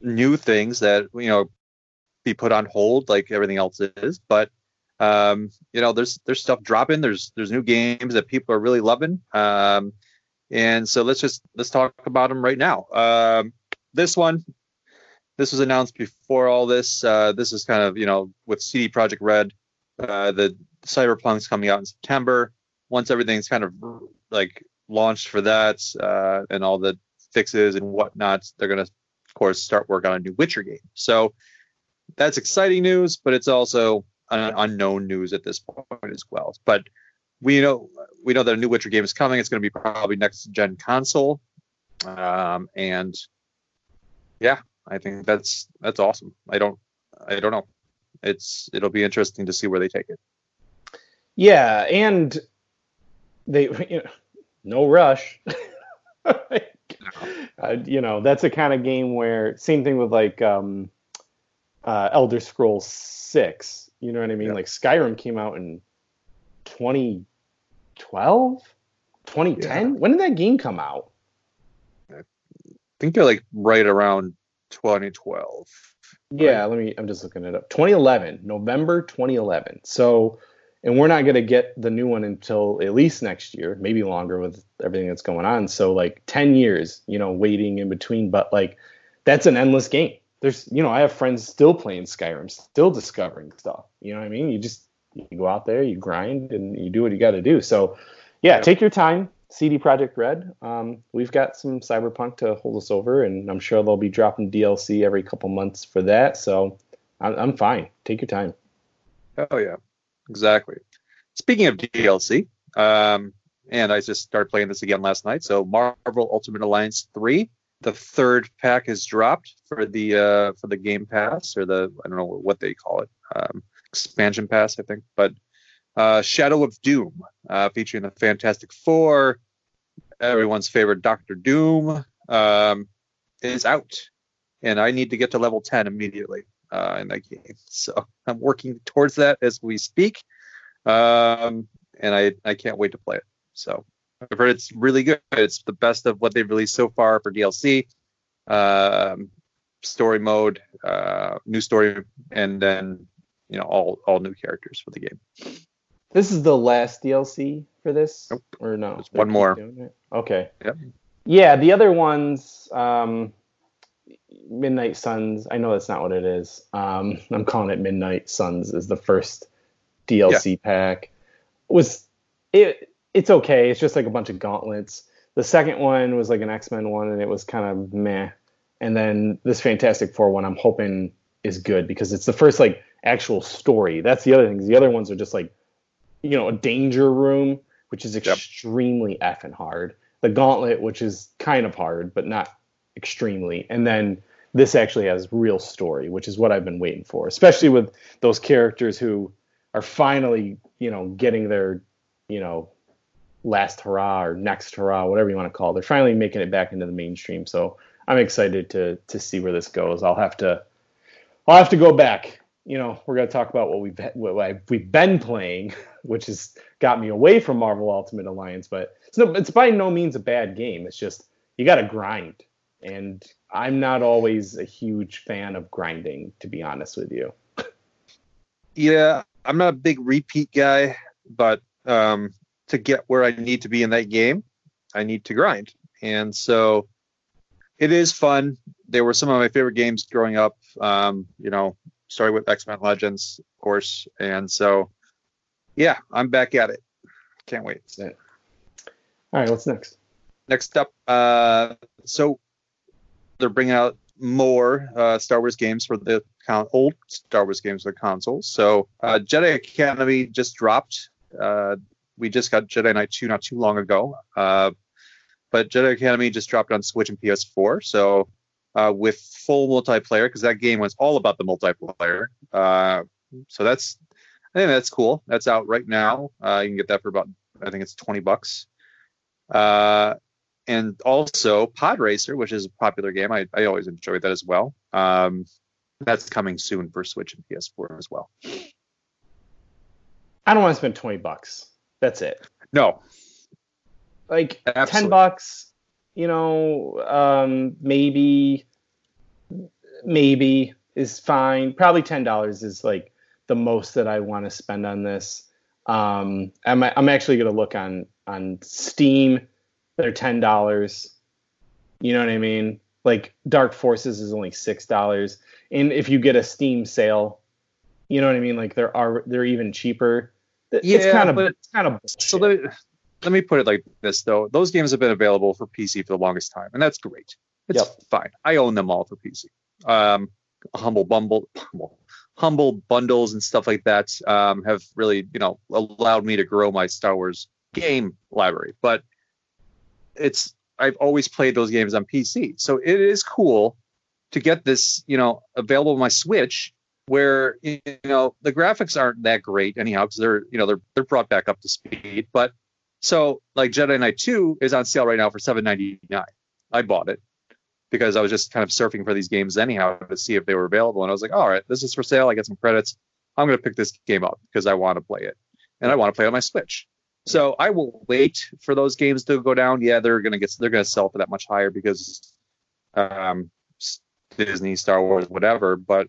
Speaker 2: new things that you know be put on hold like everything else is, but um, you know there's there's stuff dropping. There's there's new games that people are really loving. Um, and so let's just let's talk about them right now. Um, this one, this was announced before all this. Uh, this is kind of you know with CD Projekt Red, uh, the Cyberpunk's coming out in September. Once everything's kind of like launched for that uh, and all the fixes and whatnot, they're gonna of course start work on a new Witcher game. So that's exciting news, but it's also un- unknown news at this point as well. But we know we know that a new Witcher game is coming. It's going to be probably next gen console, um, and yeah, I think that's that's awesome. I don't I don't know. It's it'll be interesting to see where they take it.
Speaker 1: Yeah, and they, <laughs> you know, no rush. <laughs> uh, you know, that's a kind of game where same thing with like um, uh, Elder Scrolls Six. You know what I mean?
Speaker 2: Yeah.
Speaker 1: Like Skyrim came out in 2012, 2010. When did that game come out?
Speaker 2: I think they're like right around 2012.
Speaker 1: Yeah, let me. I'm just looking it up. 2011, November 2011. So, and we're not going to get the new one until at least next year, maybe longer with everything that's going on. So, like 10 years, you know, waiting in between. But like, that's an endless game. There's, you know, I have friends still playing Skyrim, still discovering stuff. You know what I mean? You just you go out there, you grind, and you do what you got to do. So, yeah,
Speaker 2: Yeah.
Speaker 1: take your time. CD Projekt Red. Um, we've got some Cyberpunk to hold us over, and I'm sure they'll be dropping DLC every couple months for that. So I'm, I'm fine. Take your time.
Speaker 2: Oh yeah, exactly. Speaking of DLC, um, and I just started playing this again last night. So Marvel Ultimate Alliance three, the third pack is dropped for the uh, for the Game Pass or the I don't know what they call it, um, expansion pass I think. But uh, Shadow of Doom, uh, featuring the Fantastic Four, everyone's favorite Doctor Doom, um, is out, and I need to get to level ten immediately uh, in that game. <laughs> So I'm working towards that as we speak, um, and I I can't wait to play it. So I've heard it's really good. It's the best of what they've released so far for DLC, um, story mode, uh, new story, and then you know all all new characters for the game.
Speaker 1: This is the last DLC for this,
Speaker 2: Nope.
Speaker 1: or no?
Speaker 2: There's one more.
Speaker 1: Okay.
Speaker 2: Yep.
Speaker 1: Yeah, the other ones, um, Midnight Suns. I know that's not what it is. Um, <laughs> I'm calling it Midnight Suns. Is the first DLC pack. Was it? It's okay. It's just like a bunch of gauntlets. The second one was like an X Men one, and it was kind of meh. And then this Fantastic Four one, I'm hoping is good because it's the first like actual story. That's the other thing. The other ones are just like, you know, a danger room, which is extremely effing hard. The Gauntlet, which is kind of hard, but not extremely. And then this actually has real story, which is what I've been waiting for, especially with those characters who are finally, you know, getting their, you know, last hurrah or next hurrah, whatever you want to call it. They're finally making it back into the mainstream. So I'm excited to to see where this goes. I'll have to I'll have to go back. You know, we're gonna talk about what we've what we've been playing, <laughs> which has got me away from Marvel Ultimate Alliance. But it's no, it's by no means a bad game. It's just you got to grind, and I'm not always a huge fan of grinding, to be honest with you.
Speaker 2: Yeah, I'm not a big repeat guy, but um, to get where I need to be in that game, I need to grind. And so it is fun. They were some of my favorite games growing up. Um, you know, starting with X Men Legends, of course. And so, yeah, I'm back at it. Can't wait.
Speaker 1: All right, what's next?
Speaker 2: Next up, uh, so they're bringing out more uh, Star Wars games for the con- old Star Wars games for the consoles. So uh, Jedi Academy just dropped. Uh, we just got Jedi Knight 2 not too long ago. Uh, but Jedi Academy just dropped on Switch and PS4. So uh, with full multiplayer, because that game was all about the multiplayer. Uh, so that's think that's cool. That's out right now. Uh, you can get that for about I think it's 20 bucks. Uh, and also Pod Racer, which is a popular game. I, I always enjoy that as well. Um, that's coming soon for Switch and PS4 as well.
Speaker 1: I don't want to spend 20 bucks. That's it.
Speaker 2: No.
Speaker 1: Like Absolutely. 10 bucks, you know, um, maybe, maybe is fine. Probably $10 is like the most that I want to spend on this. Um, I'm, I'm actually going to look on, on Steam. They're $10. You know what I mean? Like Dark Forces is only $6. And if you get a Steam sale, you know what I mean? Like there are, they're even cheaper
Speaker 2: yeah, it's kind of it's kind of so let, let me put it like this though. Those games have been available for PC for the longest time, and that's great. It's yep. fine. I own them all for PC. Um, humble bumble, humble, humble bundles and stuff like that um, have really, you know, allowed me to grow my Star Wars game library. But it's I've always played those games on PC, so it is cool to get this, you know, available on my Switch where you know the graphics aren't that great anyhow because they're you know they're they're brought back up to speed. But so like Jedi Knight 2 is on sale right now for 7.99. I bought it because I was just kind of surfing for these games anyhow to see if they were available, and I was like, all right, this is for sale. I get some credits. I'm gonna pick this game up because I want to play it and I want to play on my Switch. So I will wait for those games to go down. Yeah, they're gonna get they're gonna sell for that much higher because um, Disney, Star Wars, whatever. But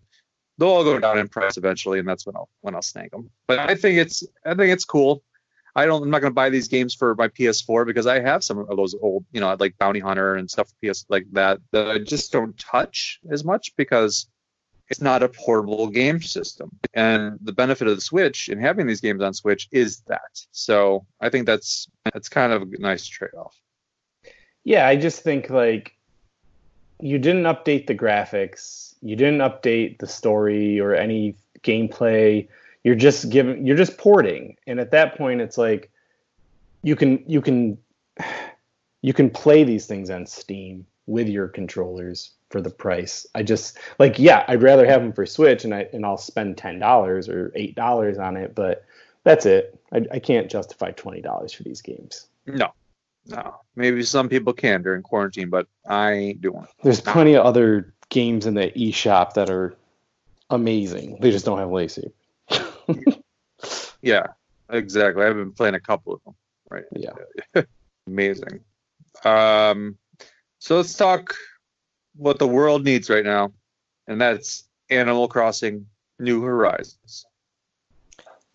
Speaker 2: they'll all go down in price eventually, and that's when I'll when I'll snag them. But I think it's I think it's cool. I don't I'm not gonna buy these games for my PS4 because I have some of those old you know like Bounty Hunter and stuff PS like that that I just don't touch as much because it's not a portable game system. And the benefit of the Switch and having these games on Switch is that. So I think that's that's kind of a nice trade off.
Speaker 1: Yeah, I just think like you didn't update the graphics you didn't update the story or any gameplay. You're just giving you're just porting. And at that point it's like you can you can you can play these things on Steam with your controllers for the price. I just like yeah, I'd rather have them for Switch and I and I'll spend ten dollars or eight dollars on it, but that's it. I, I can't justify twenty dollars for these games.
Speaker 2: No, no. Maybe some people can during quarantine, but I don't.
Speaker 1: There's plenty of other games in the eShop that are amazing. They just don't have Lacey. <laughs>
Speaker 2: yeah, exactly. I've been playing a couple of them. Right.
Speaker 1: Yeah. <laughs>
Speaker 2: amazing. Um, so let's talk what the world needs right now, and that's Animal Crossing New Horizons.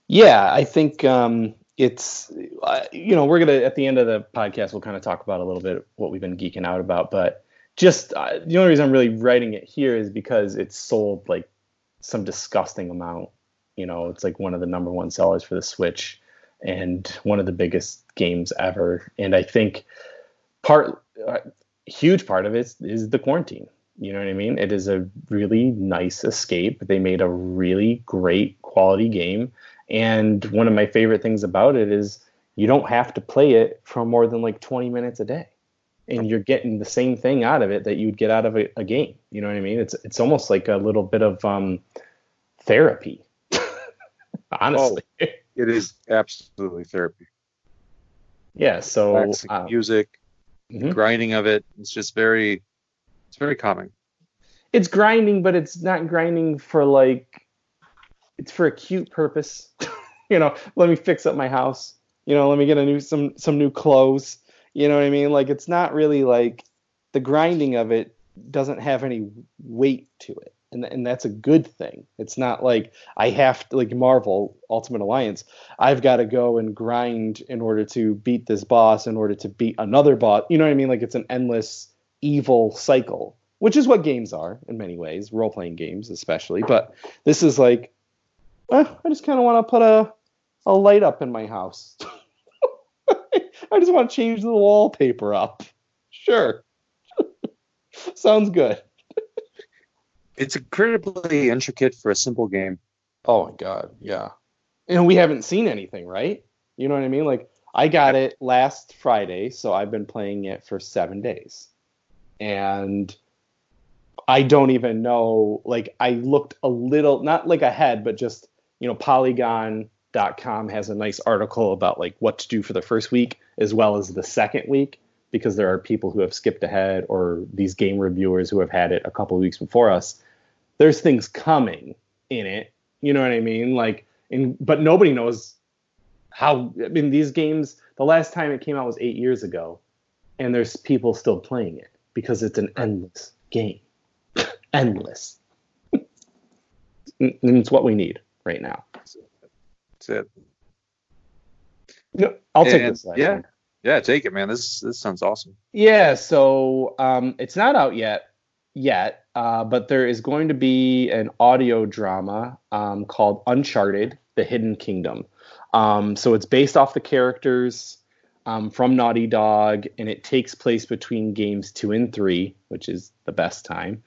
Speaker 1: Yeah, I think um, it's uh, you know we're gonna at the end of the podcast we'll kind of talk about a little bit what we've been geeking out about, but just uh, the only reason I'm really writing it here is because it's sold like some disgusting amount. You know, it's like one of the number one sellers for the Switch and one of the biggest games ever. And I think part, uh, huge part of it is the quarantine. You know what I mean? It is a really nice escape. They made a really great quality game. And one of my favorite things about it is you don't have to play it for more than like 20 minutes a day and you're getting the same thing out of it that you'd get out of a, a game. You know what I mean? It's it's almost like a little bit of um, therapy. <laughs> Honestly,
Speaker 2: oh, it is absolutely therapy.
Speaker 1: Yeah. So
Speaker 2: uh, music, mm-hmm. grinding of it, it's just very, it's very calming.
Speaker 1: It's grinding, but it's not grinding for like, it's for a cute purpose. <laughs> you know, let me fix up my house. You know, let me get a new some some new clothes you know what I mean? Like it's not really like the grinding of it doesn't have any weight to it. And, and that's a good thing. It's not like I have to, like Marvel Ultimate Alliance, I've got to go and grind in order to beat this boss, in order to beat another boss. You know what I mean? Like it's an endless evil cycle, which is what games are in many ways, role playing games especially. But this is like, well, I just kind of want to put a, a light up in my house. <laughs> I just want to change the wallpaper up. Sure. <laughs> Sounds good.
Speaker 2: It's incredibly intricate for a simple game.
Speaker 1: Oh my god, yeah. And we haven't seen anything, right? You know what I mean? Like I got it last Friday, so I've been playing it for seven days. And I don't even know, like, I looked a little, not like ahead, but just, you know, Polygon.com has a nice article about, like, what to do for the first week as well as the second week, because there are people who have skipped ahead or these game reviewers who have had it a couple weeks before us. There's things coming in it. You know what I mean? Like, in, but nobody knows how I mean these games the last time it came out was 8 years ago and there's people still playing it because it's an endless game. <laughs> endless. <laughs> and it's what we need right now.
Speaker 2: That's it.
Speaker 1: No, I'll take
Speaker 2: And,
Speaker 1: this.
Speaker 2: yeah.
Speaker 1: one.
Speaker 2: Yeah, take it, man. This this sounds awesome.
Speaker 1: Yeah, so um, it's not out yet, yet, uh, but there is going to be an audio drama um, called Uncharted: The Hidden Kingdom. Um, so it's based off the characters um, from Naughty Dog, and it takes place between games two and three, which is the best time.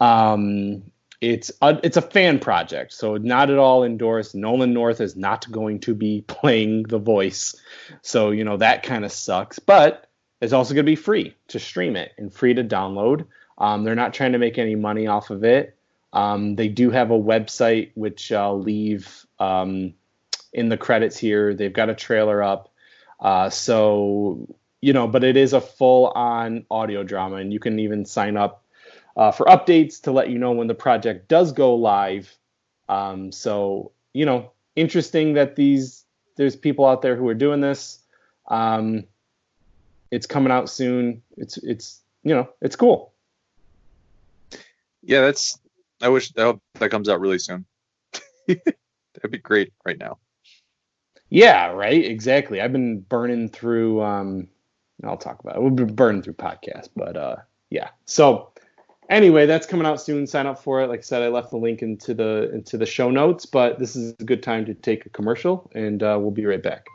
Speaker 1: Um, it's a, it's a fan project, so not at all endorsed. Nolan North is not going to be <laughs> playing the voice, so you know that kind of sucks. But it's also going to be free to stream it and free to download. Um, they're not trying to make any money off of it. Um, they do have a website which I'll leave um, in the credits here. They've got a trailer up, uh, so you know, but it is a full-on audio drama, and you can even sign up uh, for updates to let you know when the project does go live. Um, so you know, interesting that these there's people out there who are doing this. Um, it's coming out soon. It's it's you know it's cool.
Speaker 2: Yeah, that's. I wish I hope that comes out really soon. <laughs> That'd be great right now.
Speaker 1: Yeah, right. Exactly. I've been burning through. Um, I'll talk about it. We've been burning through podcasts, but uh, yeah. So anyway, that's coming out soon. Sign up for it. Like I said, I left the link into the into the show notes. But this is a good time to take a commercial, and uh, we'll be right back.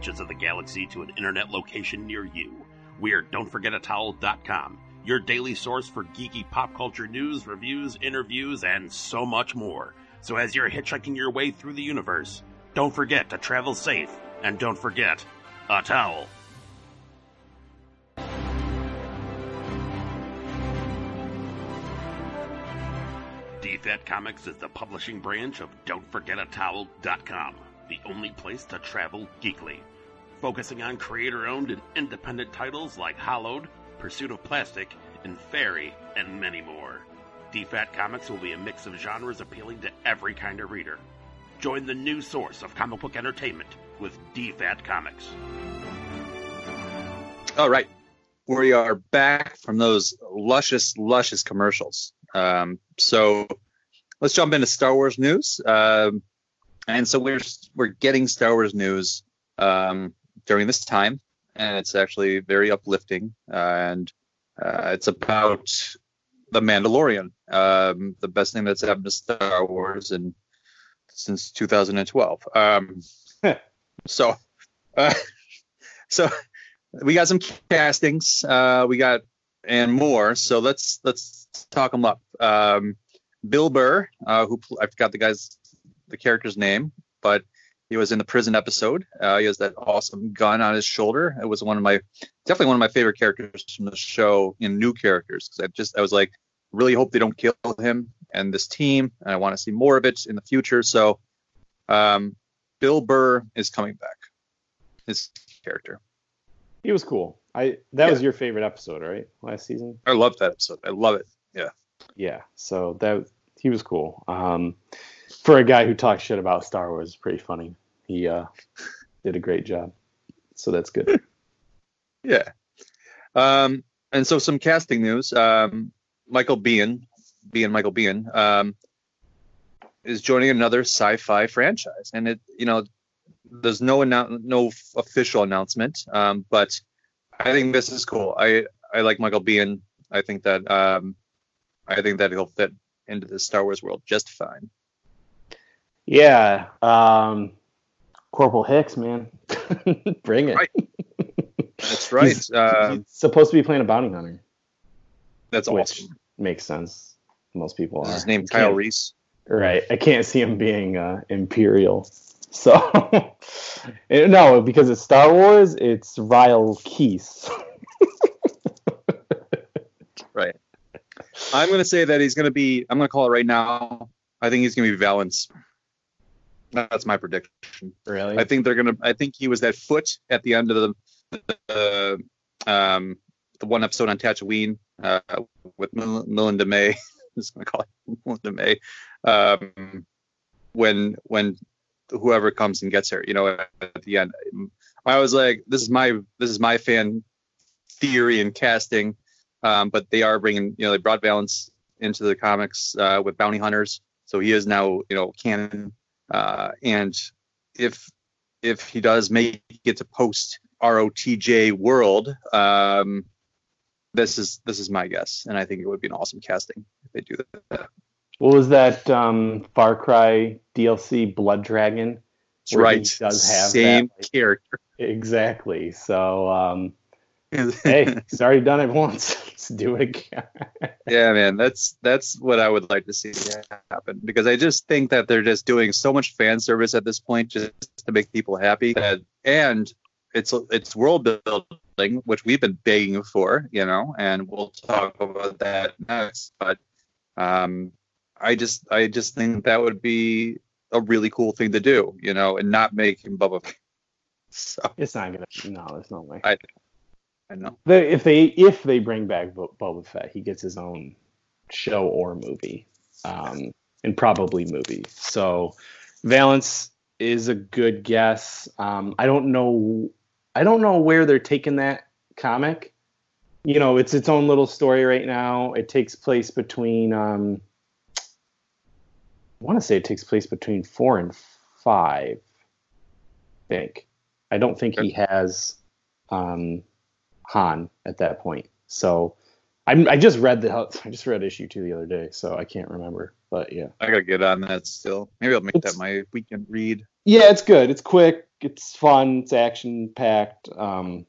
Speaker 3: Reaches of the galaxy to an internet location near you, we're Don'tForgetATowel.com, your daily source for geeky pop culture news, reviews, interviews, and so much more. So as you're hitchhiking your way through the universe, don't forget to travel safe, and don't forget a towel. DFAT Comics is the publishing branch of Don'tForgetATowel.com, the only place to travel geekly. Focusing on creator owned and independent titles like Hollowed, Pursuit of Plastic, and Fairy, and many more. DFAT Comics will be a mix of genres appealing to every kind of reader. Join the new source of comic book entertainment with DFAT Comics.
Speaker 2: All right. We are back from those luscious, luscious commercials. Um, so let's jump into Star Wars news. Um, and so we're we're getting Star Wars news um, during this time, and it's actually very uplifting. and uh, it's about the Mandalorian, um, the best thing that's happened to Star Wars in since 2012. Um, <laughs> so, uh, so we got some castings, uh, we got and more. So let's let's talk them up. Um, Bill Burr, uh, who I forgot the guy's the character's name, but he was in the prison episode. Uh, he has that awesome gun on his shoulder. It was one of my definitely one of my favorite characters from the show in new characters because I just I was like really hope they don't kill him and this team, and I want to see more of it in the future. So, um, Bill Burr is coming back. His character.
Speaker 1: He was cool. I that was your favorite episode, right? Last season.
Speaker 2: I love that episode. I love it. Yeah.
Speaker 1: Yeah. So that he was cool. Um, for a guy who talks shit about Star Wars, pretty funny. He uh, did a great job. So that's good. <laughs>
Speaker 2: Yeah. Um, and so some casting news. Um, Michael Biehn, Biehn Michael Biehn, um, is joining another sci-fi franchise, and it, you know, there's no annou- no official announcement, um, but I think this is cool. I I like Michael Biehn. I think that um, I think that he'll fit into the Star Wars world just fine.
Speaker 1: Yeah. Um, Corporal Hicks, man, <laughs> bring it.
Speaker 2: Right. That's <laughs> right.
Speaker 1: He's-
Speaker 2: Uh,
Speaker 1: He's supposed to be playing a bounty hunter.
Speaker 2: that's
Speaker 1: which
Speaker 2: awesome.
Speaker 1: makes sense. Most people are.
Speaker 2: His name Kyle Reese.
Speaker 1: Right. I can't see him being uh, Imperial. <laughs> So no, because it's Star Wars, it's Ryle Keese.
Speaker 2: Right. I'm gonna say that he's gonna be. I'm gonna call it right now. I think he's gonna be Valance. That's my prediction.
Speaker 1: really?
Speaker 2: I think they're gonna. I think he was that foot at the end of the, the um, the one episode on Tatooine uh, with Mel- Melinda May. I'm just gonna call it <laughs> Melinda May. Um, when when whoever comes and gets her, you know, at the end, I was like, this is my this is my fan theory and casting. Um, but they are bringing, you know, they brought Valance into the comics uh, with bounty hunters, so he is now, you know, canon. Uh, and if if he does make it to post ROTJ world, um, this is this is my guess, and I think it would be an awesome casting if they do that.
Speaker 1: what was that um, Far Cry DLC Blood Dragon?
Speaker 2: That's
Speaker 1: Where he
Speaker 2: right.
Speaker 1: does have
Speaker 2: Same
Speaker 1: that, like-
Speaker 2: character.
Speaker 1: Exactly. So um, hey, <laughs> he's already done it once. <laughs> Let's do it again.
Speaker 2: yeah, man, that's that's what I would like to see happen because I just think that they're just doing so much fan service at this point just to make people happy. That, and it's it's world building, which we've been begging for, you know, and we'll talk about that next. But um, I just I just think that would be a really cool thing to do, you know, and not make him Bubba. <laughs> So
Speaker 1: It's not gonna. No, there's no way.
Speaker 2: I know.
Speaker 1: They, if they if they bring back Bo- Boba Fett, he gets his own show or movie, um, and probably movie. So Valance is a good guess. Um, I don't know. I don't know where they're taking that comic. You know, it's its own little story right now. It takes place between. Um, I want to say it takes place between four and five. I think. I don't think he has. Um, Han at that point. So I'm, I just read the <laughs> I just read issue two the other day, so I can't remember. But yeah,
Speaker 2: I gotta get on that still. Maybe I'll make
Speaker 1: It's-
Speaker 2: that my weekend read.
Speaker 1: yeah, it's good. It's quick. It's fun. It's action packed. Um,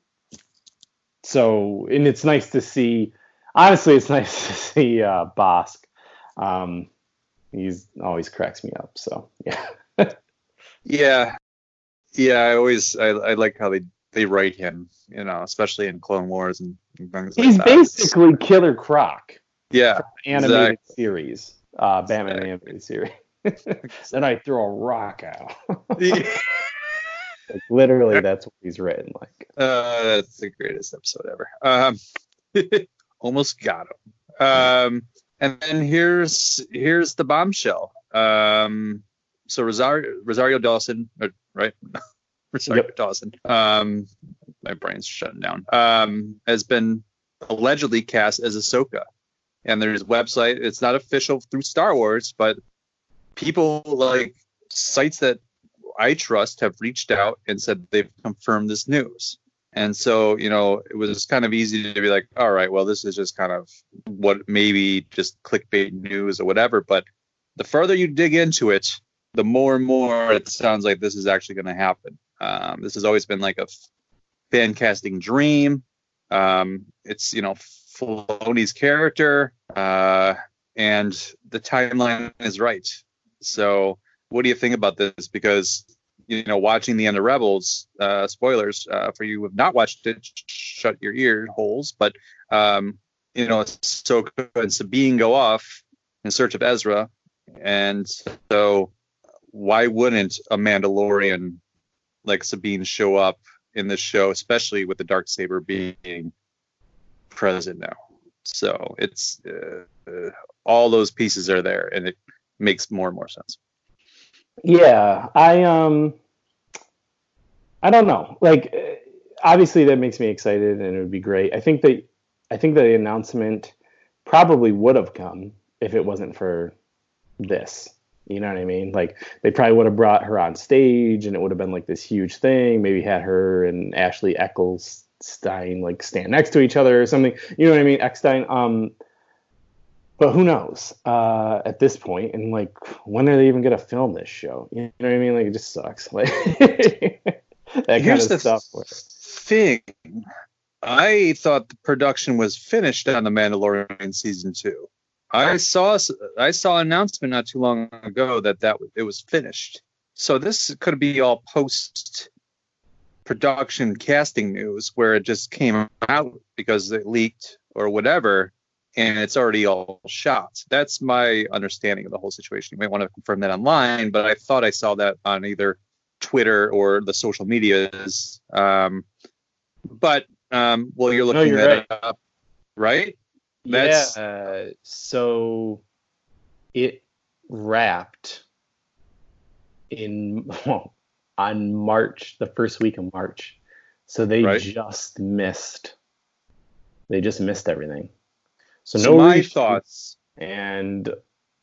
Speaker 1: so and it's nice to see. Honestly, it's <laughs> nice to see uh, Bossk. Um, he's always cracks me up. So yeah, <laughs>
Speaker 2: Yeah, yeah. I always I, I like how they they write him, you know, especially in Clone Wars and things like
Speaker 1: he's
Speaker 2: that.
Speaker 1: basically Killer Croc.
Speaker 2: yeah,
Speaker 1: animated
Speaker 2: Exact-
Speaker 1: series, uh, Batman
Speaker 2: Exactly.
Speaker 1: animated series. <laughs> then I throw a rock out. <laughs> Like, literally, that's what he's written. Like,
Speaker 2: Uh, that's the greatest episode ever. Um, <laughs> almost got him. Um, and then here's here's the bombshell. Um, so Rosario Rosario Dawson, uh, right? Rosario
Speaker 1: Yep.
Speaker 2: Dawson. Um, my brain's shutting down. Um, has been allegedly cast as Ahsoka, and there's a website. It's not official through Star Wars, but people like sites that I trust have reached out and said they've confirmed this news. And so, you know, it was kind of easy to be like, all right, well, this is just kind of what maybe just clickbait news or whatever. But the further you dig into it, the more and more it sounds like this is actually going to happen. Um, this has always been like a fan casting dream. Um, it's, you know, Filoni's character, uh, and the timeline is right. So, what do you think about this? Because you know, watching the end of Rebels, uh, spoilers uh, for you who have not watched it, shut your ear holes. But um, you know, Ahsoka and Sabine go off in search of Ezra, and so why wouldn't a Mandalorian like Sabine show up in this show, especially with the dark saber being present now? So it's uh, all those pieces are there, and it makes more and more sense.
Speaker 1: yeah, I um, I don't know. Like, uh, obviously, that makes me excited, and it would be great. I think that I think the announcement probably would have come if it wasn't for this. You know what I mean? Like, they probably would have brought her on stage, and it would have been like this huge thing. Maybe had her and Ashley Ecclestein like stand next to each other or something. You know what I mean? Eckstein. Um, but who knows uh, at this point and like when are they even going to film this show you know what i mean like it just sucks <laughs> like that kind
Speaker 2: Here's
Speaker 1: of
Speaker 2: the thing. I thought the production was finished on The Mandalorian season two. I saw I saw an announcement not too long ago that that it was finished. So this could be all post production casting news where it just came out because it leaked or whatever and it's already all shot. That's my understanding of the whole situation. You might want to confirm that online, but I thought I saw that on either Twitter or the social medias. Um, but um, well, you're looking no, you're that right. up, right?
Speaker 1: That's... Yeah. Uh, so it wrapped in <laughs> well, on March, the first week of March. So they right. just missed. They just missed everything. So, so no my thoughts and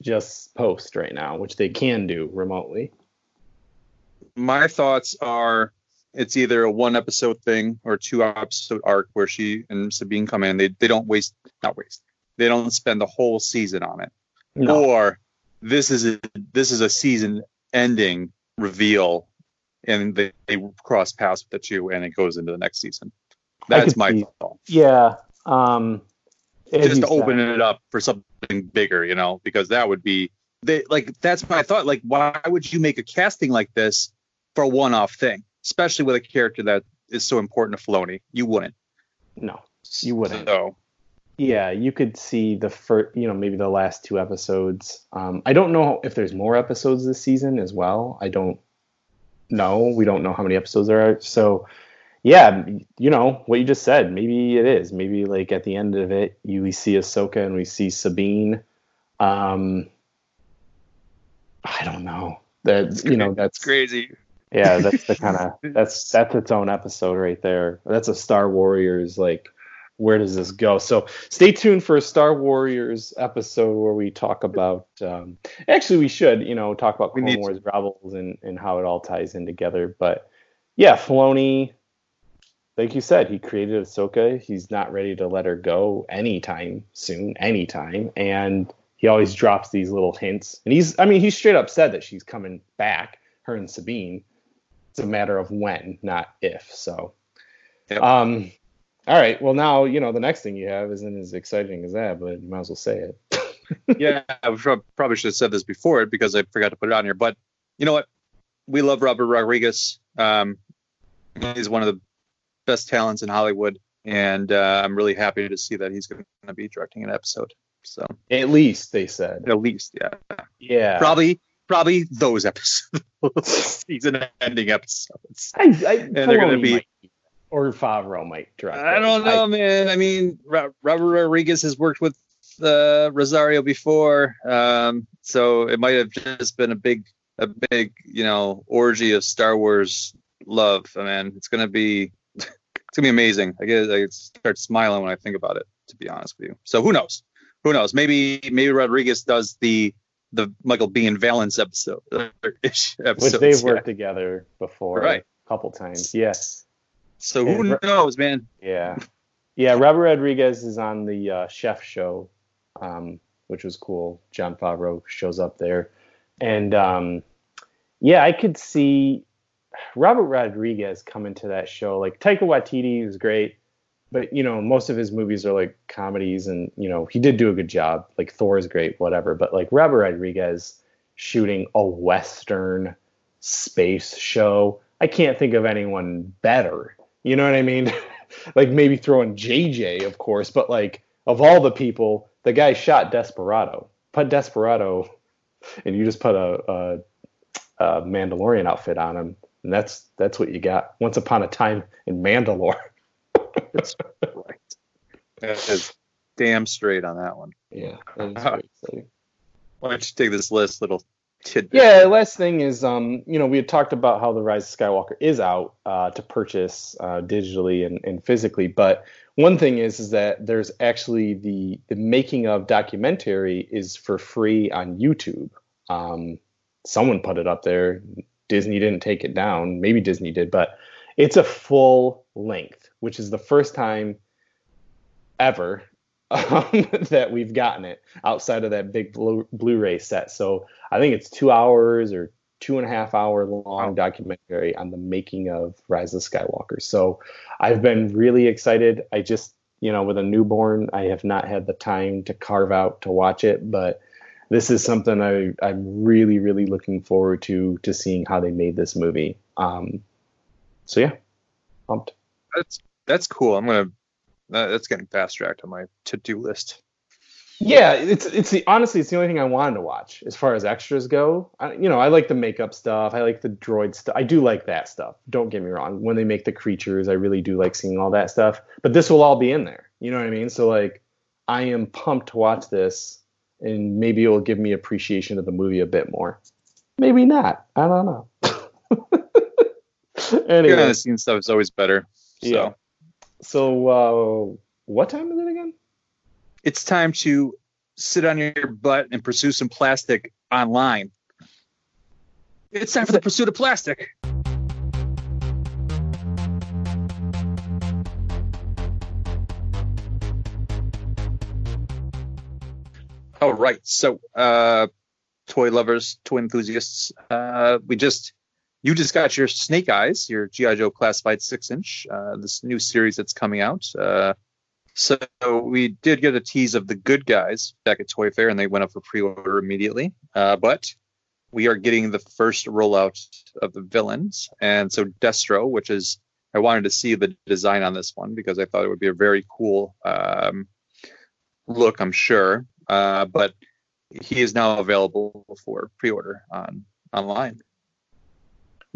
Speaker 1: just post right now, which they can do remotely.
Speaker 2: My thoughts are it's either a one episode thing or two episode arc where she and Sabine come in. They they don't waste not waste. They don't spend the whole season on it. No. Or this is a this is a season ending reveal and they, they cross paths with the two and it goes into the next season. That's my see, thought.
Speaker 1: Yeah. Um
Speaker 2: just to open it up for something bigger, you know, because that would be they like that's my thought. Like, why would you make a casting like this for a one-off thing, especially with a character that is so important to Filoni? You wouldn't.
Speaker 1: No, you wouldn't. So, yeah, you could see the first, you know, maybe the last two episodes. Um, I don't know if there's more episodes this season as well. I don't know. We don't know how many episodes there are. So yeah, you know what you just said. Maybe it is. Maybe like at the end of it, you we see Ahsoka and we see Sabine. Um, I don't know. That you know that's
Speaker 2: crazy.
Speaker 1: Yeah, that's the kind of <laughs> that's that's its own episode right there. That's a Star Warriors like. Where does this go? So stay tuned for a Star Warriors episode where we talk about. Um, actually, we should, you know, talk about Clone Wars to. Rebels and and how it all ties in together. But yeah, Filoni like you said, he created Ahsoka. He's not ready to let her go anytime soon, anytime. And he always drops these little hints. And he's, I mean, he's straight up said that she's coming back, her and Sabine. It's a matter of when, not if. So, yep. um, all right. Well, now, you know, the next thing you have isn't as exciting as that, but you might as well say it. <laughs>
Speaker 2: yeah, I probably should have said this before it because I forgot to put it on here. But you know what? We love Robert Rodriguez. Um, he's one of the best talents in Hollywood, and uh, I'm really happy to see that he's going to be directing an episode. So
Speaker 1: at least they said.
Speaker 2: At least, yeah.
Speaker 1: Yeah.
Speaker 2: Probably, probably those episodes, <laughs> season-ending episodes. I,
Speaker 1: I, and they're going to be. Might, or Favreau might direct.
Speaker 2: I don't know, I, man. I mean, Robert Rodriguez has worked with uh, Rosario before, um, so it might have just been a big, a big, you know, orgy of Star Wars love. I mean, it's going to be <laughs> it's gonna be amazing. I get I start smiling when I think about it. To be honest with you. So who knows? Who knows? Maybe maybe Rodriguez does the the Michael Biehn Valance episode,
Speaker 1: episodes, which they've worked together before, right? A couple times, yes.
Speaker 2: So who and, knows, man?
Speaker 1: Yeah, yeah. Robert Rodriguez is on the uh, Chef Show, um, which was cool. Jon Favreau shows up there, and um, yeah, I could see Robert Rodriguez coming to that show. Like Taika Waititi was great, but you know most of his movies are like comedies, and you know he did do a good job. Like Thor is great, whatever. But like Robert Rodriguez shooting a western space show, I can't think of anyone better. You know what I mean? <laughs> like maybe throwing JJ, of course, but like of all the people, the guy shot Desperado. Put Desperado, <laughs> and you just put a, a, a Mandalorian outfit on him and that's that's what you got. Once upon a time in Mandalore. <laughs>
Speaker 2: that's right. That is damn straight on that one.
Speaker 1: Yeah, that is very exciting.
Speaker 2: Why don't you take this list, little tidbit?
Speaker 1: Yeah, last thing is, um, you know, we had talked about how the Rise of Skywalker is out uh, to purchase uh, digitally and, and physically, but one thing is is that there's actually the the making of documentary is for free on YouTube. Um, someone put it up there. Disney didn't take it down. Maybe Disney did, but it's a full length, which is the first time ever <laughs> um, that we've gotten it outside of that big Blu- Blu-ray set. So I think it's two hours or two and a half hour long documentary on the making of Rise of Skywalker. So I've been really excited. I just you know, with a newborn, I have not had the time to carve out to watch it, but this is something I, I'm really, really looking forward to to seeing how they made this movie. Um, so yeah, pumped.
Speaker 2: That's that's cool. I'm gonna that's getting fast tracked on my to do list.
Speaker 1: Yeah, it's it's the honestly it's the only thing I wanted to watch as far as extras go. I, you know, I like the makeup stuff. I like the droid stuff. I do like that stuff. Don't get me wrong. When they make the creatures, I really do like seeing all that stuff. But this will all be in there. You know what I mean? So like, I am pumped to watch this, and maybe it will give me appreciation of the movie a bit more. Maybe not. I don't know. <laughs>
Speaker 2: anyway, yeah, scene stuff is always better. So. Yeah.
Speaker 1: So uh, what time is it again?
Speaker 2: it's time to sit on your butt and pursue some plastic online. It's time for the pursuit of plastic. All right, so uh, toy lovers, toy enthusiasts, uh, we just you just got your Snake Eyes, your GI Joe classified six inch, uh, this new series that's coming out. Uh, so we did get a tease of the good guys back at Toy Fair, and they went up for pre-order immediately. Uh, but we are getting the first rollout of the villains, and so Destro, which is I wanted to see the design on this one because I thought it would be a very cool um, look. I'm sure, uh, but he is now available for pre-order on online.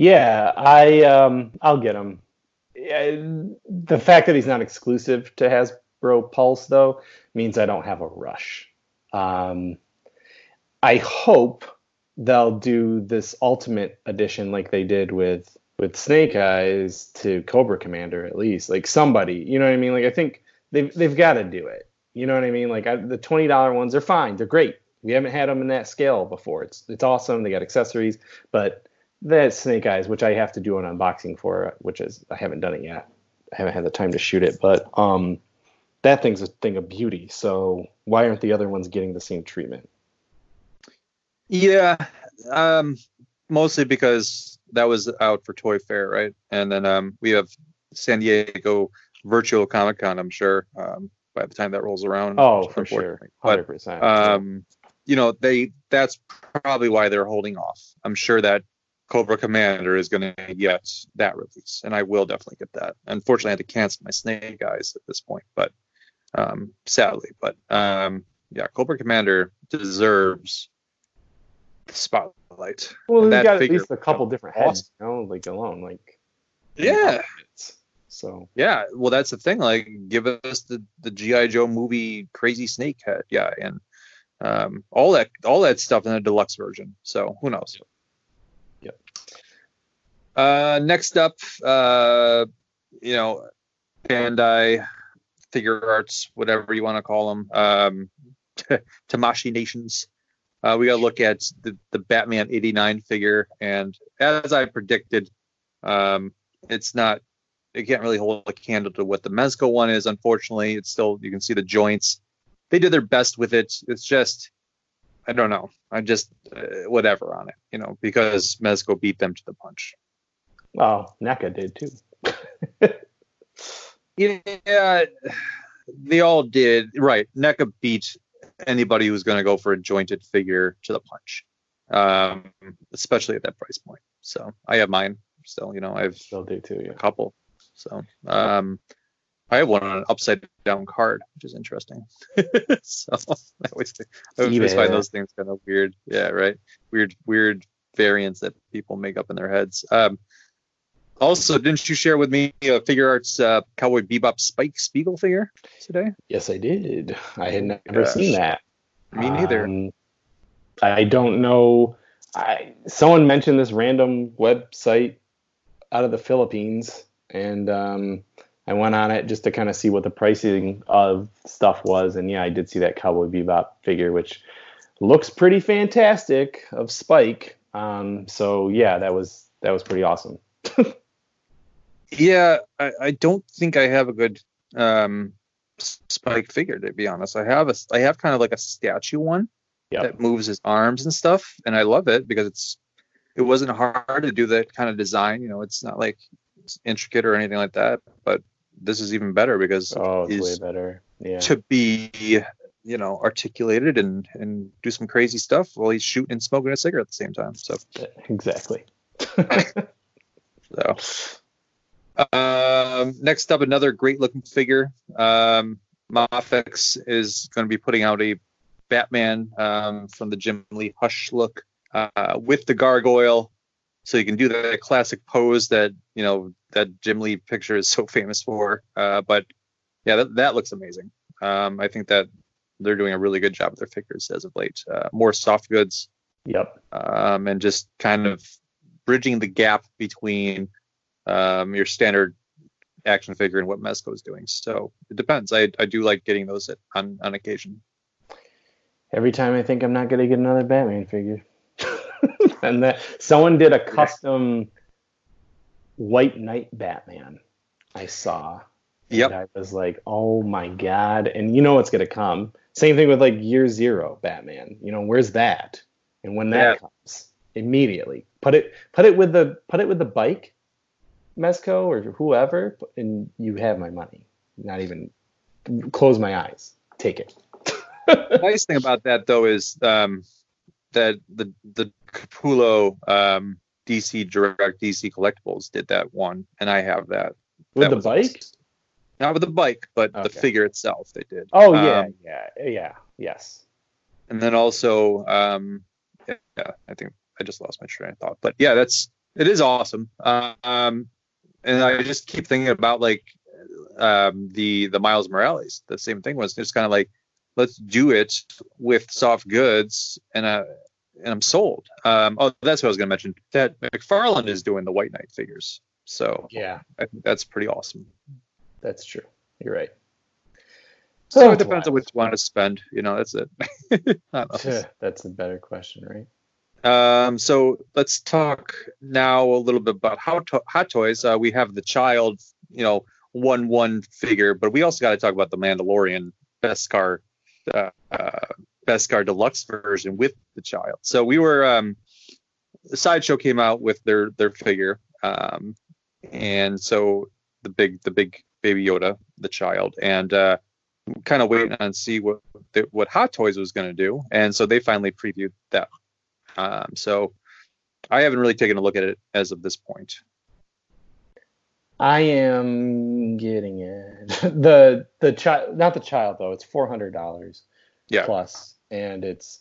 Speaker 1: Yeah, I um, I'll get him. the fact that he's not exclusive to Hasbro Pulse, though, means I don't have a rush. Um, I hope they'll do this Ultimate Edition like they did with with Snake Eyes to Cobra Commander at least, like somebody, you know what I mean? Like I think they've they've got to do it. You know what I mean? Like I, the twenty dollar ones are fine, they're great. We haven't had them in that scale before. It's it's awesome. They got accessories, but that Snake Eyes, which I have to do an unboxing for, which is I haven't done it yet. I haven't had the time to shoot it, but um, that thing's a thing of beauty. So why aren't the other ones getting the same treatment?
Speaker 2: Yeah, um, mostly because that was out for Toy Fair, right? And then um, we have San Diego Virtual Comic Con. I'm sure um, by the time that rolls around.
Speaker 1: Oh, for sure, hundred
Speaker 2: percent. Um, you know, they that's probably why they're holding off. I'm sure that Cobra Commander is going to get that release, and I will definitely get that. Unfortunately, I had to cancel my Snake Eyes at this point, but um, sadly. But um, yeah, Cobra Commander deserves the spotlight.
Speaker 1: Well, they got at least a couple different heads, you know, like alone, like
Speaker 2: yeah.
Speaker 1: So
Speaker 2: yeah, well, that's the thing. Like, give us the the GI Joe movie Crazy Snake head, yeah, and um, all that all that stuff in the deluxe version. So who knows?
Speaker 1: Yep.
Speaker 2: Uh, next up, uh, you know, Bandai Figure Arts, whatever you want to call them, um, <laughs> Tamashii Nations. Uh, we got to look at the, the Batman 89 figure, and as I predicted, um, it's not. It can't really hold a candle to what the Mezco one is. Unfortunately, it's still you can see the joints. They did their best with it. It's just, I don't know. I just uh, whatever on it, you know, because Mezco beat them to the punch.
Speaker 1: Well, NECA did too.
Speaker 2: Yeah, they all did. Right. NECA beat anybody who's going to go for a jointed figure to the punch, um, especially at that price point. So I have mine still. You know, I've
Speaker 1: still do too. Yeah.
Speaker 2: A couple. So um, I have one on an upside down card, which is interesting. <laughs> so <laughs> I always, I always find those things kind of weird. Yeah, right. Weird, weird variants that people make up in their heads. Um, also, didn't you share with me a Figuarts uh, Cowboy Bebop Spike Spiegel figure today?
Speaker 1: Yes, I did. I had never Gosh. seen that.
Speaker 2: Me neither. Um,
Speaker 1: I don't know. I someone mentioned this random website out of the Philippines, and um, I went on it just to kind of see what the pricing of stuff was. And yeah, I did see that Cowboy Bebop figure, which looks pretty fantastic of Spike. Um, so yeah, that was that was pretty awesome. <laughs>
Speaker 2: Yeah, I, I don't think I have a good um, Spike figure to be honest. I have a I have kind of like a statue one yep. that moves his arms and stuff, and I love it because it's it wasn't hard to do that kind of design. You know, it's not like it's intricate or anything like that, but this is even better because
Speaker 1: Oh, it's way better. Yeah.
Speaker 2: to be you know articulated and and do some crazy stuff while he's shooting and smoking a cigarette at the same time. So <laughs>
Speaker 1: Exactly.
Speaker 2: so. Um, next up, another great looking figure. Um, Mafex is going to be putting out a Batman um, from the Jim Lee Hush look uh, with the gargoyle, so you can do that classic pose that you know that Jim Lee picture is so <laughs> famous for. Uh, but yeah, that, that looks amazing. Um, I think that they're doing a really good job with their figures as of late. Uh, more soft goods,
Speaker 1: yep.
Speaker 2: um, and just kind of bridging the gap between um, your standard action figure and what Mezco is doing. So it depends. I, I do like getting those at, on on occasion.
Speaker 1: Every time I think I'm not gonna get another Batman figure, and that someone did a custom White Knight Batman. I saw. And I was like, oh my god! And you know what's gonna come. Same thing with like Year Zero Batman. You know, where's that? And when that
Speaker 2: Yeah.
Speaker 1: comes, immediately put it put it with the put it with the bike, Mezco or whoever, and you have my money. Not even close my eyes. Take it.
Speaker 2: The <laughs> nice thing about that though is um, that the the Capullo um, DC Direct DC Collectibles did that one, and I have that.
Speaker 1: With
Speaker 2: That
Speaker 1: the bike?
Speaker 2: awesome. Not with the bike, but the figure itself they did.
Speaker 1: Oh yeah,
Speaker 2: Um,
Speaker 1: yeah, yeah, yes.
Speaker 2: and then also um yeah i think i just lost my train of thought but yeah that's it is awesome um and i just keep thinking about like um the the miles morales the same thing was just kind of like let's do it with soft goods and uh and i'm sold um oh that's what i was going to mention that McFarlane is doing the white knight figures so
Speaker 1: Yeah,
Speaker 2: i think that's pretty awesome
Speaker 1: that's true. You're right.
Speaker 2: so
Speaker 1: Oh,
Speaker 2: it depends on what you want to spend you know that's it. <laughs>
Speaker 1: That's a better question, right?
Speaker 2: Um, so let's talk now a little bit about how to- hot toys. Uh, we have the child, you know, one one figure, but we also got to talk about the Mandalorian Beskar, uh, uh, Beskar Deluxe version with the child. So we were, um, the sideshow came out with their their figure, um, and so the big the big baby Yoda, the child, and uh, kind of waiting on see what what Hot Toys was going to do, and so they finally previewed that um, so I haven't really taken a look at it as of this point.
Speaker 1: I am getting it. <laughs> the the child, not the child though. It's four hundred dollars
Speaker 2: Yeah.
Speaker 1: plus, and it's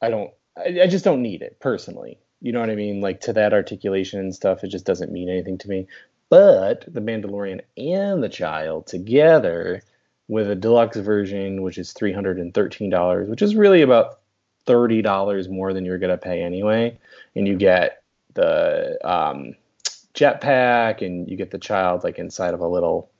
Speaker 1: I don't. I, I just don't need it personally. You know what I mean? Like to that articulation and stuff, it just doesn't mean anything to me. But the Mandalorian and the child together with a deluxe version, which is three hundred and thirteen dollars, which is really about thirty dollars more than you're gonna pay anyway, and you get the um, jetpack and you get the child like inside of a little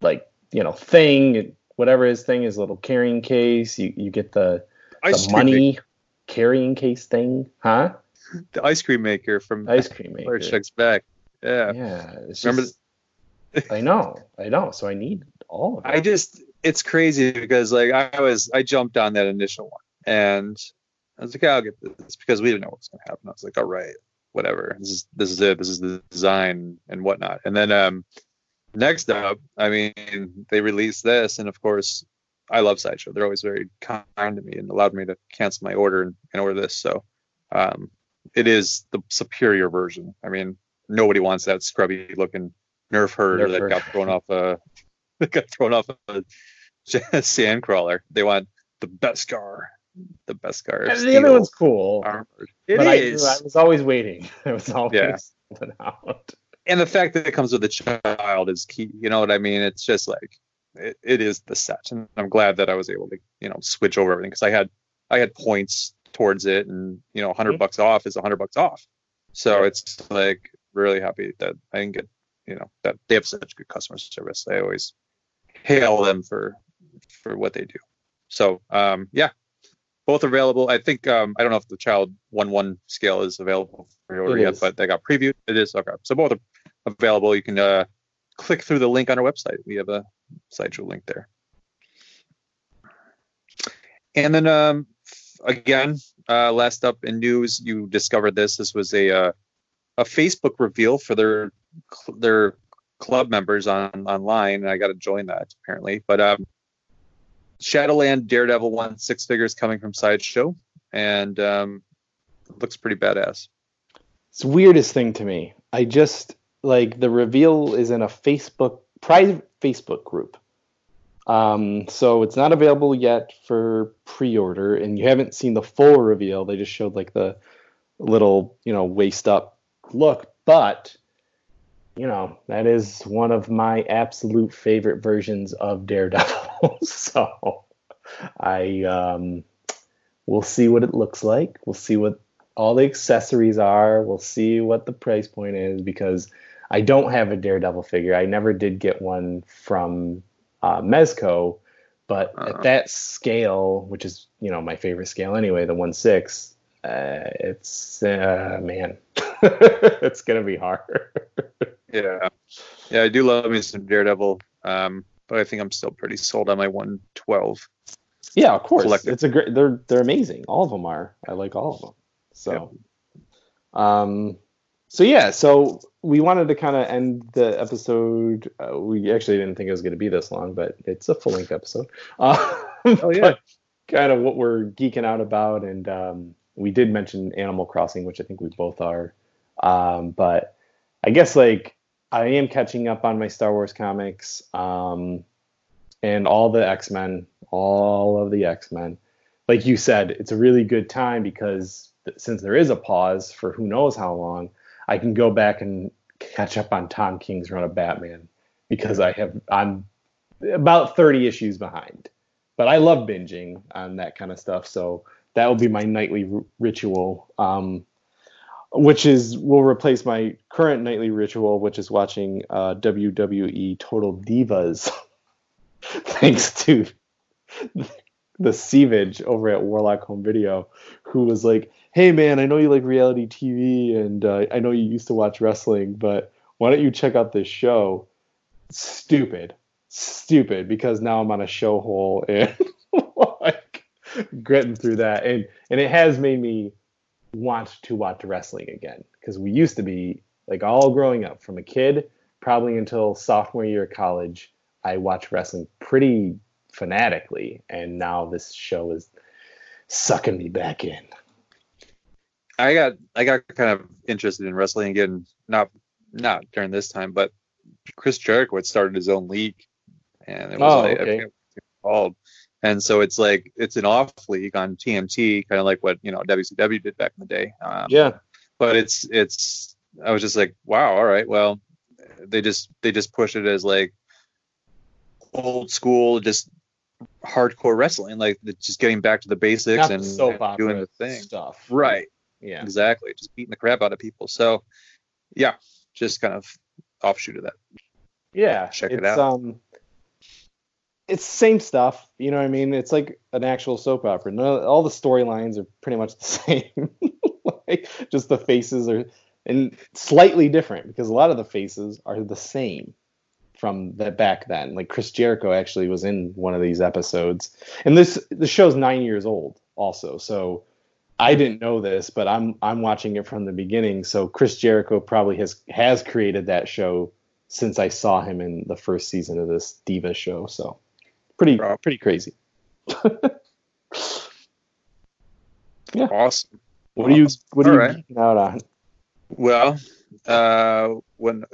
Speaker 1: like you know thing whatever his thing is little carrying case you, you get the, the money carrying case thing huh
Speaker 2: the ice cream maker from
Speaker 1: ice cream maker
Speaker 2: Strikes Back. Yeah.
Speaker 1: yeah
Speaker 2: Remember
Speaker 1: just, i know i know so i need all of it
Speaker 2: I just it's crazy because like I was I jumped on that initial one and I was like, yeah, I'll get this because we didn't know what was gonna happen. I was like, all right, whatever. This is this is it. This is the design and whatnot. And then um next up, I mean, they released this and of course I love Sideshow. They're always very kind to me and allowed me to cancel my order and, and order this. So um it is the superior version. I mean, nobody wants that scrubby looking nerf herder
Speaker 1: Nerf
Speaker 2: that
Speaker 1: herder.
Speaker 2: got thrown off a <laughs> that got thrown off a <laughs> sand crawler. They want the Beskar, the Beskar.
Speaker 1: And the other one's cool
Speaker 2: armored. It
Speaker 1: but I,
Speaker 2: is,
Speaker 1: I was always waiting <laughs> it was always
Speaker 2: Yeah.
Speaker 1: something out
Speaker 2: and the fact that it comes with a child is key. You know what I mean? It's just like it, it is the set, and I'm glad that I was able to you know switch over everything because I had I had points towards it, and you know 100
Speaker 1: Mhm.
Speaker 2: bucks off is 100 bucks off. So
Speaker 1: Yeah.
Speaker 2: it's like really happy that I can get you know that they have such good customer service. I always hail them for for what they do. So um, yeah, both available. I think um, I don't know if the child one one scale is available for order yet,
Speaker 1: is.
Speaker 2: but they got previewed. It is okay. So both are available. You can uh, click through the link on our website. We have a sideshow link there. And then um, again, uh, last up in news, you discovered this. This was a uh, a Facebook reveal for their their club members on online, I got to join that apparently. But um, Shadowland Daredevil won six figures coming from Sideshow, and um, looks pretty badass.
Speaker 1: It's the weirdest thing to me. I just like the reveal is in a Facebook private Facebook group. Um, so it's not available yet for pre-order, and you haven't seen the full reveal. They just showed like the little, you know, waist up look. But you know, that is one of my absolute favorite versions of Daredevil. <laughs> so I um, we'll see what it looks like. We'll see what all the accessories are. We'll see what the price point is because I don't have a Daredevil figure. I never did get one from uh, Mezco, but uh-huh. at that scale, which is you know my favorite scale anyway, the one six, uh, it's uh, man, <laughs> it's gonna be hard. <laughs>
Speaker 2: yeah, yeah, I do love me some Daredevil, um, but I think I'm still pretty sold on my one twelve.
Speaker 1: Yeah, of course. Collective. It's a great. They're they're amazing. All of them are. I like all of them. So, yeah. um, so yeah, so we wanted to kind of end the episode. Uh, we actually didn't think it was going to be this long, but it's a full length episode. Uh, <laughs> oh yeah, kind of what we're geeking out about, and um, we did mention Animal Crossing, which I think we both are. Um, but I guess like I am catching up on my Star Wars comics, um, and all the X Men, all of the X Men. Like you said, it's a really good time because since there is a pause for who knows how long I can go back and catch up on Tom King's run of Batman because I have I'm about 30 issues behind. But I love binging on that kind of stuff, so that will be my nightly r- ritual. Um, which is will replace my current nightly ritual, which is watching uh, WWE Total Divas, <laughs> thanks to the Sievage over at Warlock Home Video, who was like, hey man, I know you like reality TV and uh, I know you used to watch wrestling, but why don't you check out this show? Stupid, stupid, because now I'm on a show hole <laughs> and like getting through that, and and it has made me want to watch wrestling again because we used to be like all growing up. From a kid probably until sophomore year of college i watched wrestling pretty fanatically and now this show is sucking me back in
Speaker 2: I got I got kind of interested in wrestling again, not not during this time, but Chris Jericho had started his own league, and it was
Speaker 1: oh, like, okay.
Speaker 2: called, and so it's like it's an off league on TNT, kind of like what you know WCW did back in the day.
Speaker 1: Um, yeah,
Speaker 2: but it's it's I was just like, wow, all right, well, they just they just push it as like old school, just hardcore wrestling, like just getting back to the basics
Speaker 1: Not
Speaker 2: and,
Speaker 1: and doing the thing
Speaker 2: stuff. Right.
Speaker 1: Yeah.
Speaker 2: Exactly. Just beating the crap out of people. So, yeah, just kind of offshoot of that.
Speaker 1: Yeah.
Speaker 2: Check it out. Um,
Speaker 1: it's same stuff. You know what I mean? It's like an actual soap opera. No, all the storylines are pretty much the <laughs> same. like, just the faces are and slightly different because a lot of the faces are the same from that back then. Like Chris Jericho actually was in one of these episodes, and this the show's nine years old also. So I didn't know this, but I'm I'm watching it from the beginning. So Chris Jericho probably has has created that show since I saw him in the first season of this Diva show. So pretty pretty crazy. <laughs>
Speaker 2: yeah. Awesome.
Speaker 1: What are you what are All you right. out on?
Speaker 2: Well, uh, when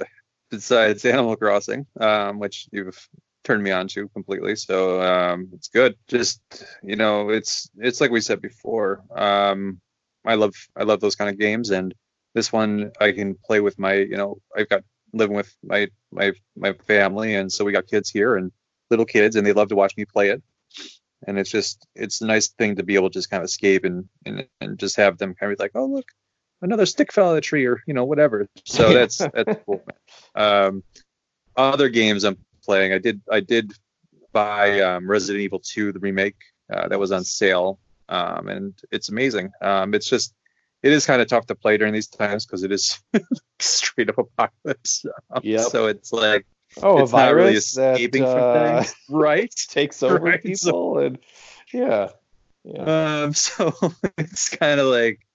Speaker 2: besides Animal Crossing, um, which you've turned me on to completely. So um, it's good. Just you know, it's it's like we said before. Um, I love I love those kind of games, and this one I can play with my you know I've got living with my my my family, and so we got kids here and little kids, and they love to watch me play it. And it's just it's a nice thing to be able to just kind of escape and and, and just have them kind of be like, oh look, another stick fell out of the tree or you know whatever. So that's that's cool. Um, other games I'm playing. I did I did buy um, Resident Evil 2, the remake uh, that was on sale, um, and it's amazing. Um, it's just it is kind of tough to play during these times because it is <laughs> straight up apocalypse.
Speaker 1: Yeah.
Speaker 2: So it's like
Speaker 1: oh,
Speaker 2: it's
Speaker 1: a virus
Speaker 2: really escaping
Speaker 1: that,
Speaker 2: uh, things, <laughs> right?
Speaker 1: Takes over
Speaker 2: right?
Speaker 1: people
Speaker 2: so,
Speaker 1: and yeah.
Speaker 2: Yeah. Um, <laughs> so it's kind of like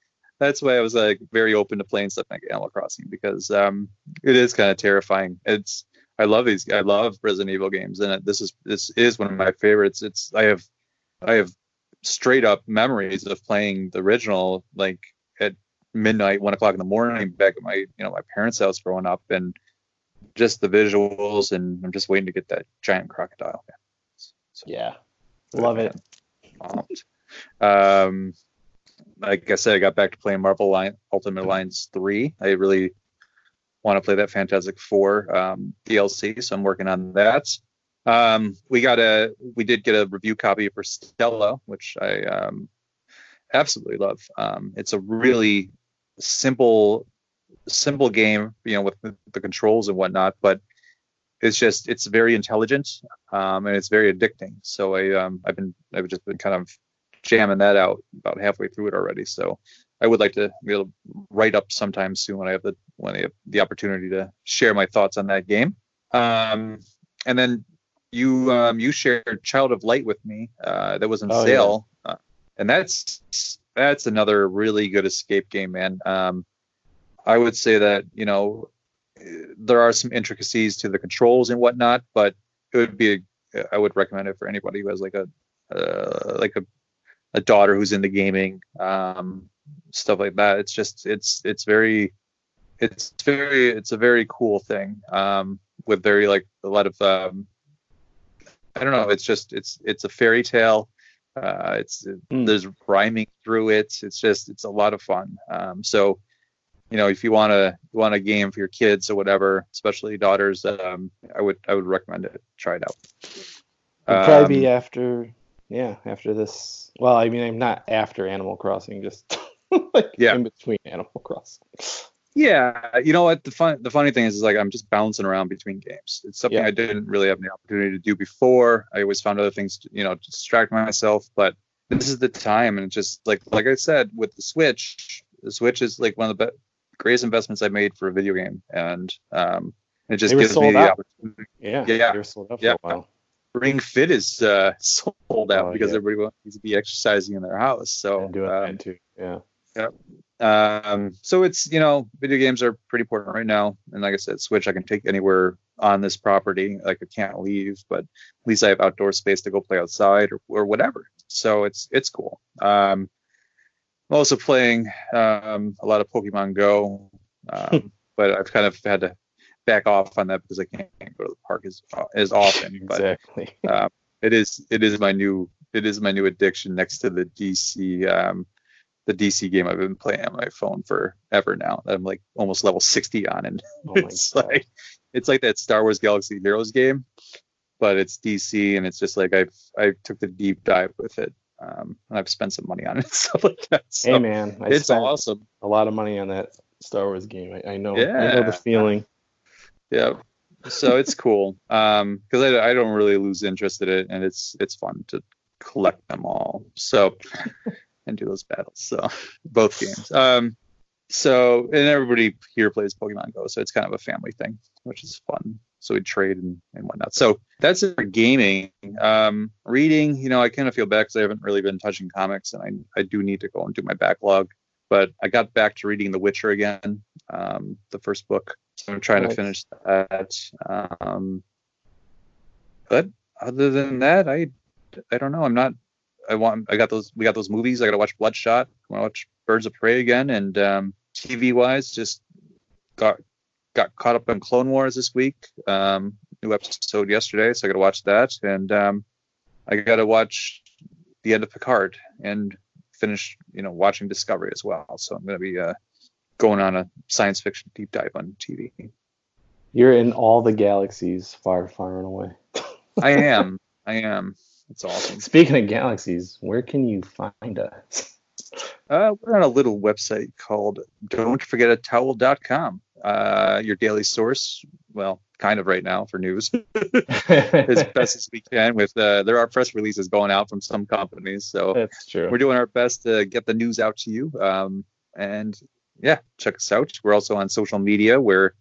Speaker 2: that's why I was like very open to playing stuff like Animal Crossing because um, it is kind of terrifying. It's I love these. I love Resident Evil games, and this is this is one of my favorites. It's I have I have straight up memories of playing the original like at midnight, one o'clock in the morning back at my you know my parents' house growing up, and just the visuals, and I'm just waiting to get that giant crocodile.
Speaker 1: So, yeah, love it.
Speaker 2: Um, like I said, I got back to playing Marvel Line Ultimate Alliance three. I really want to play that Fantastic Four um, DLC, so I'm working on that. Um, we got a we did get a review copy for Stella, which I um, absolutely love. Um, it's a really simple simple game, you know, with the, the controls and whatnot, but it's just it's very intelligent um, and it's very addicting. So I um, I've been I've just been kind of jamming that out about halfway through it already. So I would like to be able to write up sometime soon when I have the when I have the opportunity to share my thoughts on that game. Um, and then you um, you shared Child of Light with me. Uh, that was on oh, sale, yeah. uh, and that's that's another really good escape game, man. Um, I would say that you know there are some intricacies to the controls and whatnot, but it would be a, I would recommend it for anybody who has like a uh, like a a daughter who's into gaming, um, stuff like that. It's just it's it's very it's very it's a very cool thing um, with very like a lot of um, I don't know. It's just it's it's a fairy tale. Uh, it's mm. there's rhyming through it. It's just it's a lot of fun. Um, so you know if you want to want a game for your kids or whatever, especially daughters, um, I would I would recommend it. Try it out.
Speaker 1: It'd probably be um, after yeah after this. Well, I mean I'm not after Animal Crossing, just <laughs> like yeah. in between Animal Crossing.
Speaker 2: Yeah, you know what? The fun, the funny thing is, is like I'm just bouncing around between games. It's something yeah. I didn't really have the opportunity to do before. I always found other things, to, you know, to distract myself. But this is the time, and it's just like, like I said, with the Switch, the Switch is like one of the be- greatest investments I made for a video game, and um, it just gives me the out. opportunity.
Speaker 1: Yeah, yeah, they sold out
Speaker 2: yeah. Ring Fit is uh, <laughs> sold out oh, because yeah. everybody wants to be exercising in their house. So
Speaker 1: and doing um, that too. Yeah.
Speaker 2: Yeah. Um, so it's you know video games are pretty important right now, and like I said, Switch I can take anywhere on this property. Like I can't leave, but at least I have outdoor space to go play outside or, or whatever. So it's it's cool. Um, I'm also playing um, a lot of Pokemon Go, <laughs> um, but I've kind of had to back off on that because I can't go to the park as as often.
Speaker 1: exactly.
Speaker 2: But <laughs> uh, it is it is my new it is my new addiction next to the DC um, the DC game I've been playing on my phone forever now. I'm like almost level 60 on, and oh <laughs> it's God. like it's like that Star Wars Galaxy Heroes game, but it's DC, and it's just like I've I took the deep dive with it, um, and I've spent some money on it, <laughs> stuff like that. So
Speaker 1: hey man, I it's awesome. A lot of money on that Star Wars game. I, I know. Yeah. I know the feeling.
Speaker 2: Yeah. So it's cool um, because I, I don't really lose interest in it, and it's it's fun to collect them all. So <laughs> and do those battles. So both games. Um, so and everybody here plays Pokemon Go, so it's kind of a family thing, which is fun. So we trade and, and whatnot. So that's it for gaming. Um, reading, you know, I kind of feel bad because I haven't really been touching comics, and I I do need to go and do my backlog. But I got back to reading The Witcher again, um, the first book. So I'm trying to finish that. Um, but other than that, I I don't know. I'm not I want I got those we got those movies. I got to watch Bloodshot. I want to watch Birds of Prey again. And um, TV wise, just got got caught up on Clone Wars this week. Um, new episode yesterday, so I got to watch that. And um, I got to watch the end of Picard and finish you know watching Discovery as well. So I'm going to be uh, going on a science fiction deep dive on TV.
Speaker 1: You're in all the galaxies far, far and away.
Speaker 2: I <laughs> am. I am. It's awesome.
Speaker 1: Speaking of galaxies, where can you find us?
Speaker 2: Uh, we're on a little website called don't forget a don'tforgetatowel.com. Uh, your daily source, well, kind of right now for news, <laughs> as <laughs> best as we can. With uh, there are press releases going out from some companies, so
Speaker 1: that's true.
Speaker 2: We're doing our best to get the news out to you. Um, and yeah, check us out. We're also on social media where,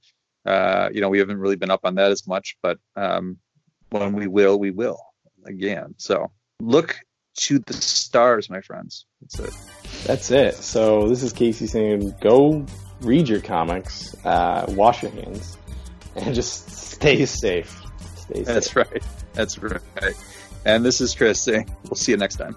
Speaker 2: uh, you know, we haven't really been up on that as much, but um, when we will, we will again. So look to the stars, my friends. That's it.
Speaker 1: That's it. So this is Casey saying, go read your comics, uh, wash your hands, and <laughs> just stay safe. Stay safe.
Speaker 2: That's right. That's right. And this is Chris saying, we'll see you next time.